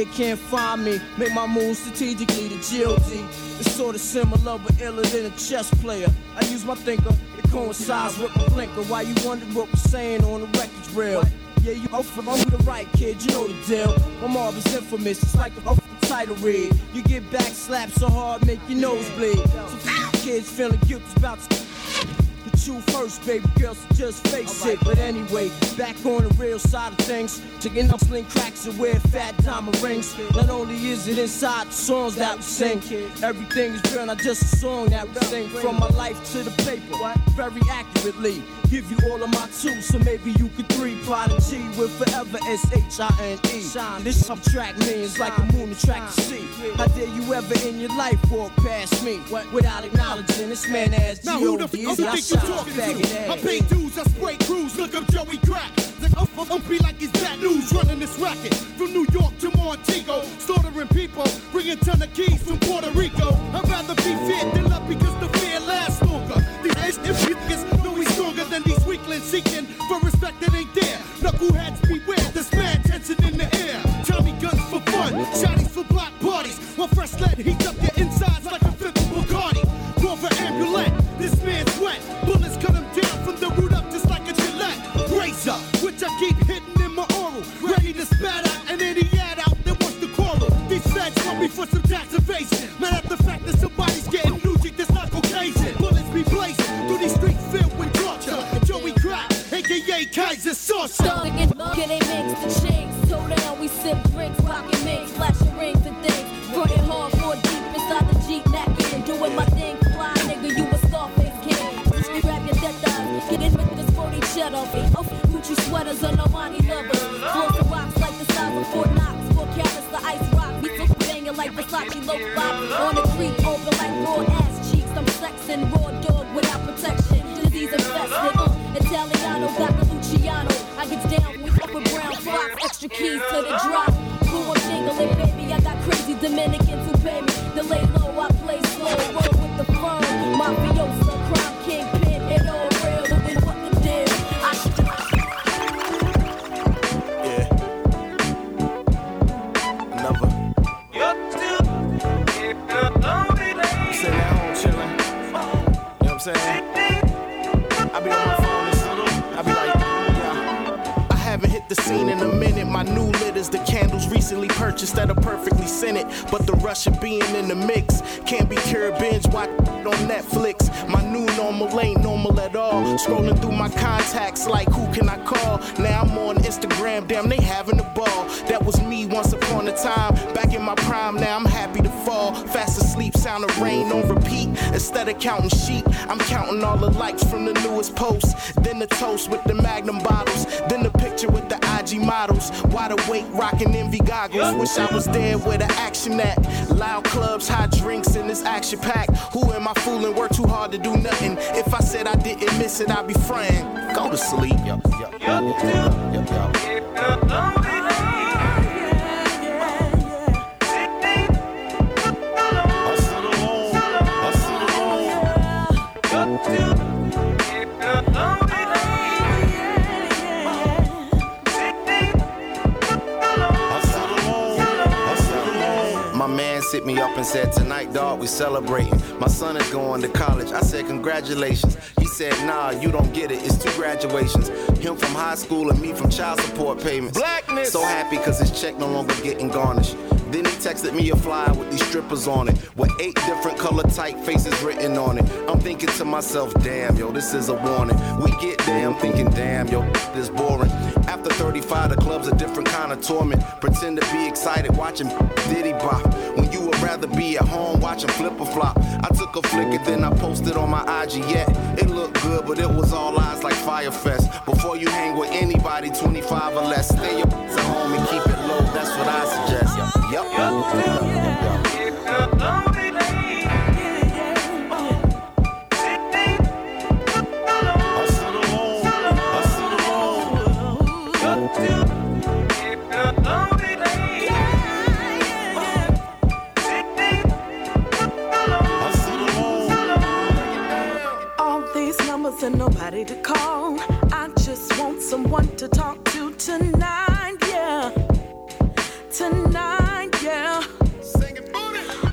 they can't find me. Make my move strategically to GOD. It's sort of similar, but iller than a chess player. I use my thinker, it coincides with my blinker. Why you wonder what we're saying on the records rail? Yeah, you off from the right, kid, you know the deal. My mob is infamous, it's like the title read. You get back slapped so hard, make your nose bleed. So kids feeling guilty about to the truth first, baby girl, so just face right. it. But anyway, back on the real side of things, Taking up sling cracks and wear fat diamond rings. Not only is it inside the songs that we sing, everything is real, not just a song that we sing. From my life to the paper, very accurately. Give you all of my two, so maybe you could three. Prodigy with forever S H I N E. This subtract means like a moon to track the sea. How dare you ever in your life walk past me without acknowledging this man as Now who the f- G.O.D. who is think you talking to? I pay dues, I spray crews, look up Joey Crack. Up, up, be like it's bad news, running this racket from New York to Montego, slaughtering people, bringing ton of keys from Puerto Rico. I'd rather be feared than love because the fear lasts longer. These niggas know we stronger than these weaklings seeking for respect that ain't there. Knuckleheads beware, there's mad tension in the air. Tommy guns for fun, shotties for block parties. While fresh lead heats up Keyser Söze. Thuggin' get they mix the chinks. Toe down, we sip drinks, rockin' mix, flashing rings and things. Frontin' hard, four deep inside the Jeep, mackin', doing my thing. Fly nigga, you a Scarface kid. Grab your death eyes, get in with this 40 cheddar. Oh, Gucci sweaters on Armani lovers. Floors of rocks like the size of Fort Knox. Four carats, the ice rock. We took banging like Versace low five. On the creek, open like raw ass cheeks. I'm sexing raw dog without protection. Disease infested. Uh, Italiano got the Luciano. I get down brown. Extra keys to the drop. Blue, I'm jingling, baby. I got crazy Dominicans My new lit is the candles recently purchased that are perfectly scented. But the rush of being in the mix can't be cured. Binge watch on Netflix. My new normal ain't normal at all. Scrolling through my contacts like who can I call? Now I'm on Instagram. Damn, they having a ball. That was me once upon a time. Back in my prime. Now I'm happy to fall. Fast asleep, sound of rain on repeat. Instead of counting sheep, I'm counting all the likes from the newest post. Then the toast with the Magnum bottles. Then the picture with the IG models. Wide awake, rocking envy goggles. Wish I was there where the action at. Loud clubs, hot drinks in this action pack. Who am I fooling? Work too hard to do nothing. If I said I didn't miss it, I'd be fronting. Go to sleep. Yo, yo, yo, yo, yo, yo. Hit me up and said, Tonight, dog, we celebrating. My son is going to college. I said, Congratulations. He said, Nah, you don't get it. It's two graduations. Him from high school and me from child support payments. Blackness. So happy because his check no longer getting garnished. Then he texted me a flyer with these strippers on it, with eight different color typefaces written on it. I'm thinking to myself, damn, yo, this is a warning. We get there, I'm thinking, damn, yo, this boring. After 35, the club's a different kind of torment. Pretend to be excited watching Diddy Bop. When rather be at home watching flip flop. I took a flick and then I posted on my IG. Yeah, it looked good, but it was all eyes like Fyre Fest. Before you hang with anybody 25 or less, stay your (laughs) at home and keep it low. That's what I suggest. Yup, yup, these numbers and nobody to call. I just want someone to talk to tonight, yeah. Tonight, yeah.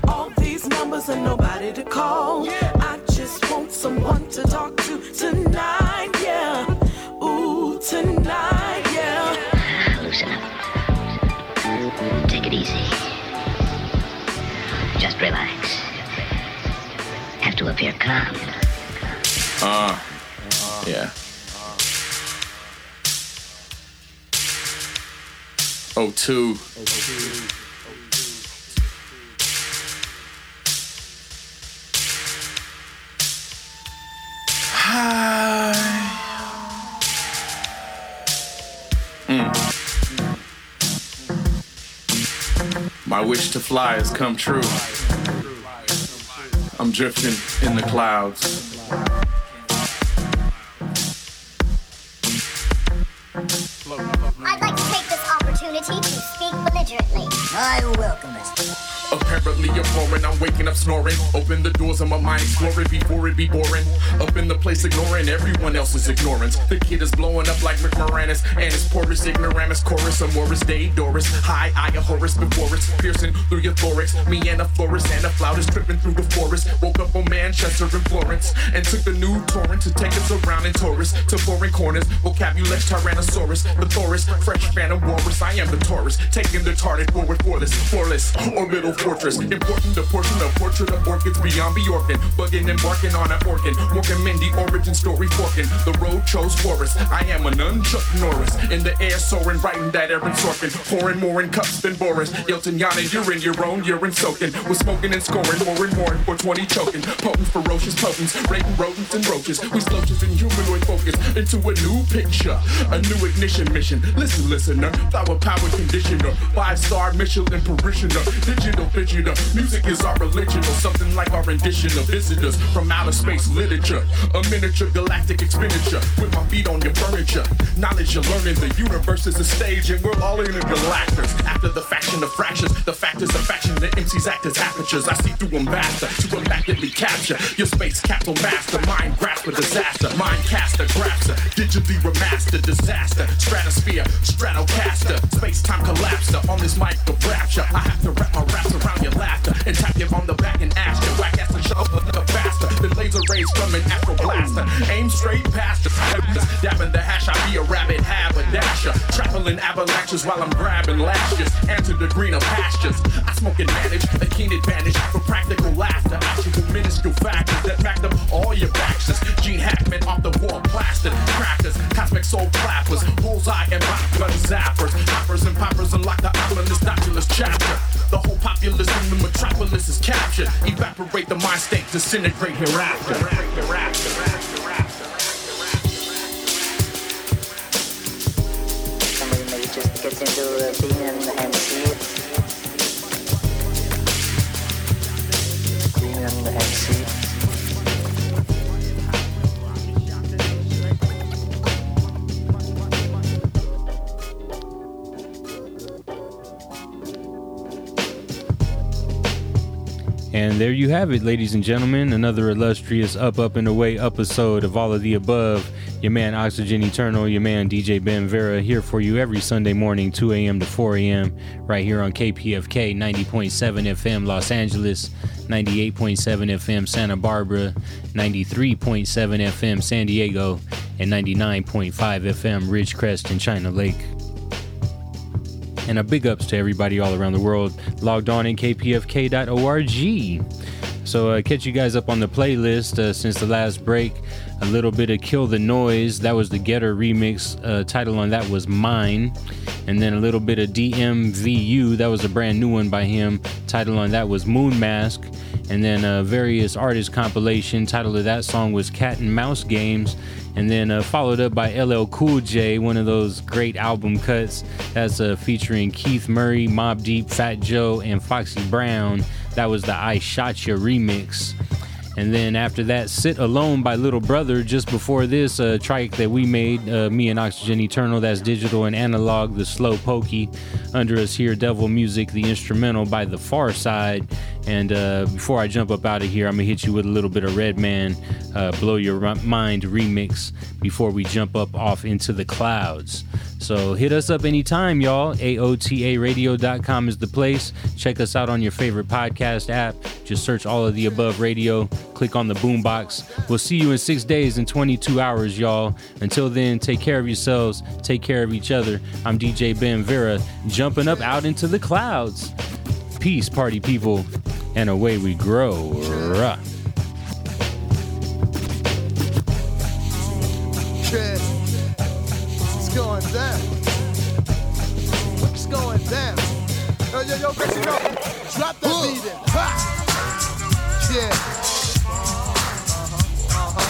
All these numbers and nobody to call. I just want someone to talk to tonight, yeah. Ooh, tonight, yeah. Loosen up. Take it easy. Just relax. Have to appear calm. Uh, Yeah. Oh two. Mm. My wish to fly has come true. I'm drifting in the clouds. I'm waking up snoring. Open the doors of my mind, exploring before it be boring. Up in the place, ignoring everyone else's ignorance. The kid is blowing up like Rick Moranis, and his porous ignoramus chorus. A Morris Day, Doris. High eye of Horus before it's piercing through your thorax. Me and a florist and a flautist tripping through the forest. Woke up on Manchester and Florence and took the new torrent to take us around in Taurus to foreign corners. Vocabulary Tyrannosaurus, the Thoris, fresh fan of walrus. I am the Taurus, taking the target forward for this floorless orbital fortress. Important the portion of portrait of orchids beyond Bjorken. Bugging and barking on an organ. Mork and Mindy origin story forking. The road chose forest. I am a nun Chuck Norris. In the air soaring, writing that Aaron Sorkin. Pouring more in cups than Boris. Yelton Yana, you're in your own urine soaking. We're smoking and scoring more and more. For 20 choking. Potent, ferocious potents. Rating rodents and roaches. We slouches in humanoid focus. Into a new picture. A new ignition mission. Listen, listener. Flower power conditioner. Five star Michelin parishioner. Digital fidgeter. Music is our religion or something like our rendition of visitors from outer space literature. A miniature galactic expenditure with my feet on your furniture. Knowledge you're learning, the universe is a stage and we're all in the galactors. After the faction of fractions, the factors of faction, the MCs act as apertures. I see through them faster to immaculately capture your space capsule master. Mind grasp a disaster, mind caster, grabster, digitally remastered disaster, stratosphere, stratocaster, space time collapser. On this mic of rapture, I have to wrap my raps around your laughter and tap you on the back and ask you whack ass and show up faster than laser rays from an afro blaster. Aim straight past the dabbing the hash. I be a rabbit haberdasher, traveling avalanches while I'm grabbing lashes. Enter the greener pastures. I smoke and manage a keen advantage for practical laughter. Actual minuscule factors that racked up all your baxters. Gene Hackman off the wall, plastered crackers, cosmic soul clappers, bullseye and rock gun zappers, hoppers and poppers unlock the ominous doculous chapter. The whole populace in the metropolis is captured. Evaporate the mind state, disintegrate hereafter. Somebody maybe just gets into being an MC. Being an MC. And there you have it, ladies and gentlemen. Another illustrious Up, Up, and Away episode of All of the Above. Your man Oxygen Eternal, your man DJ Ben Vera here for you every Sunday morning, 2 a.m. to 4 a.m., right here on KPFK 90.7 FM Los Angeles, 98.7 FM Santa Barbara, 93.7 FM San Diego, and 99.5 FM Ridgecrest and China Lake. And a big ups to everybody all around the world logged on in kpfk.org. So, uh, catch you guys up on the playlist uh, since the last break. A little bit of Kill the Noise. That was the Getter remix. Uh, title on that was Mine. And then a little bit of DMVU. That was a brand new one by him. Title on that was Moon Mask. And then uh, various artist compilation. Title of that song was Cat and Mouse Games. And then uh, followed up by LL Cool J, one of those great album cuts. That's uh, featuring Keith Murray, Mobb Deep, Fat Joe, and Foxy Brown. That was the I Shot Ya remix. And then after that, Sit Alone by Little Brother. Just before this, a that we made, uh, me and Oxygen Eternal, that's digital and analog, the slow pokey. Under us here, Devil Music, the instrumental by The Pharcyde. And uh, before I jump up out of here, I'm gonna hit you with a little bit of Redman, uh, Blow Your Mind remix before we jump up off into the clouds. So hit us up anytime, y'all. AOTARadio.com is the place. Check us out on your favorite podcast app. Just search all of the above radio. Click on the boombox. We'll see you in six days and 22 hours, y'all. Until then, take care of yourselves. Take care of each other. I'm DJ Ben Vera, jumping up out into the clouds. Peace, party people, and away we grow. Rah. Going down? What's going down? Yo, yo, yo, Gracie, yo, drop that beat in. Ha! Yeah. Uh-huh, uh-huh.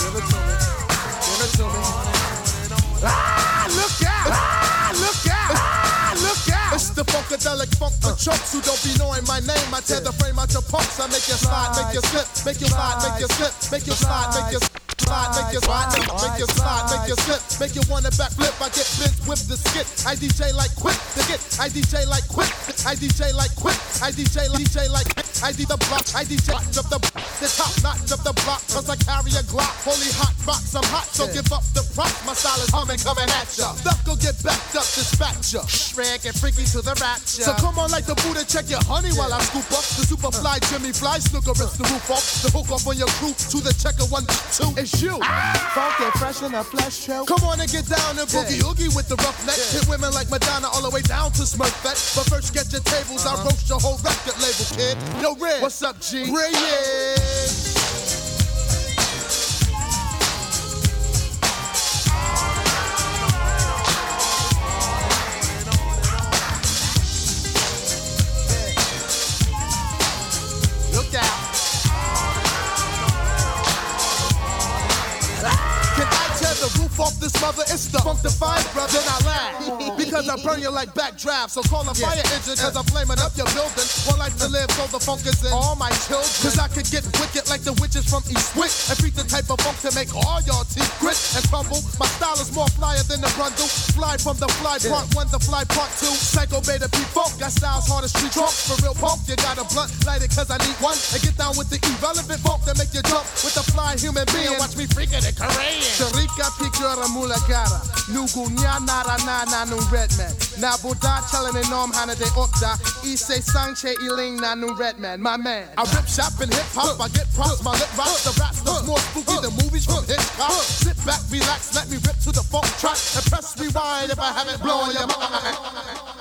Give it to me. Give it to me. Ah, look out! Ah, look out! Ah, look out! It's the funkadelic funk for chumps who don't be knowing my name. I tear the frame out your punks. I make you slide, make you slip, make you slide, make you slip, make you slide, make you slide. Make you slide, make you slide, make you slip, make you wanna backflip. I get bent with the skit. I DJ like quick, the get. I DJ like quick, I DJ like quick, I DJ like DJ like I do the block, I DJ of the the top notch of the block. Cause I carry a Glock, holy hot rocks. I'm hot, so give up the prop. My style is humming, coming at ya. Go get backed up, dispatch ya. Shrek and freaky to the rapture. So come on like the Buddha, check your honey while I scoop up the super fly uh. Jimmy Fly Snuka rips the roof off. The hook off on your crew to the checker one two. It's you. Ah. Funky fresh in a flesh show. Come on and get down and boogie oogie with the rough neck. Hit women like Madonna all the way down to Smurfette. But first get your tables, I uh-huh. roast your whole record label, kid. Yo, Red, what's up, G? Look off this mother? It's the funkified brother. Then I laugh (laughs) because I burn you like backdraft. So call a fire engine because I'm flaming up your building. One life to live, so the funk is in all my children. Cause I could get wicked like the witches from Eastwick and beat the type of funk to make all your teeth grit and crumble. My style is more flyer than the Brundle. Fly from the fly part one, the fly part two. Psycho beta P funk. Got styles hard as street trunk. For real punk, you got a blunt, light it cause I need one. And get down with the irrelevant funk that make you jump with the fly human being. Watch me freak it in Korean. Sharika mula cara. Nugu nya nara na na nu redman. Na buddha challenge me nom hana de opda. Ise sanche iling na nu redman. My man. I rip shop and hip hop. I get props. My lip rocks. The raps look more spooky than movies from Hitchcock. Sit back, relax, let me rip to the funk track and press rewind if I haven't blown your mind.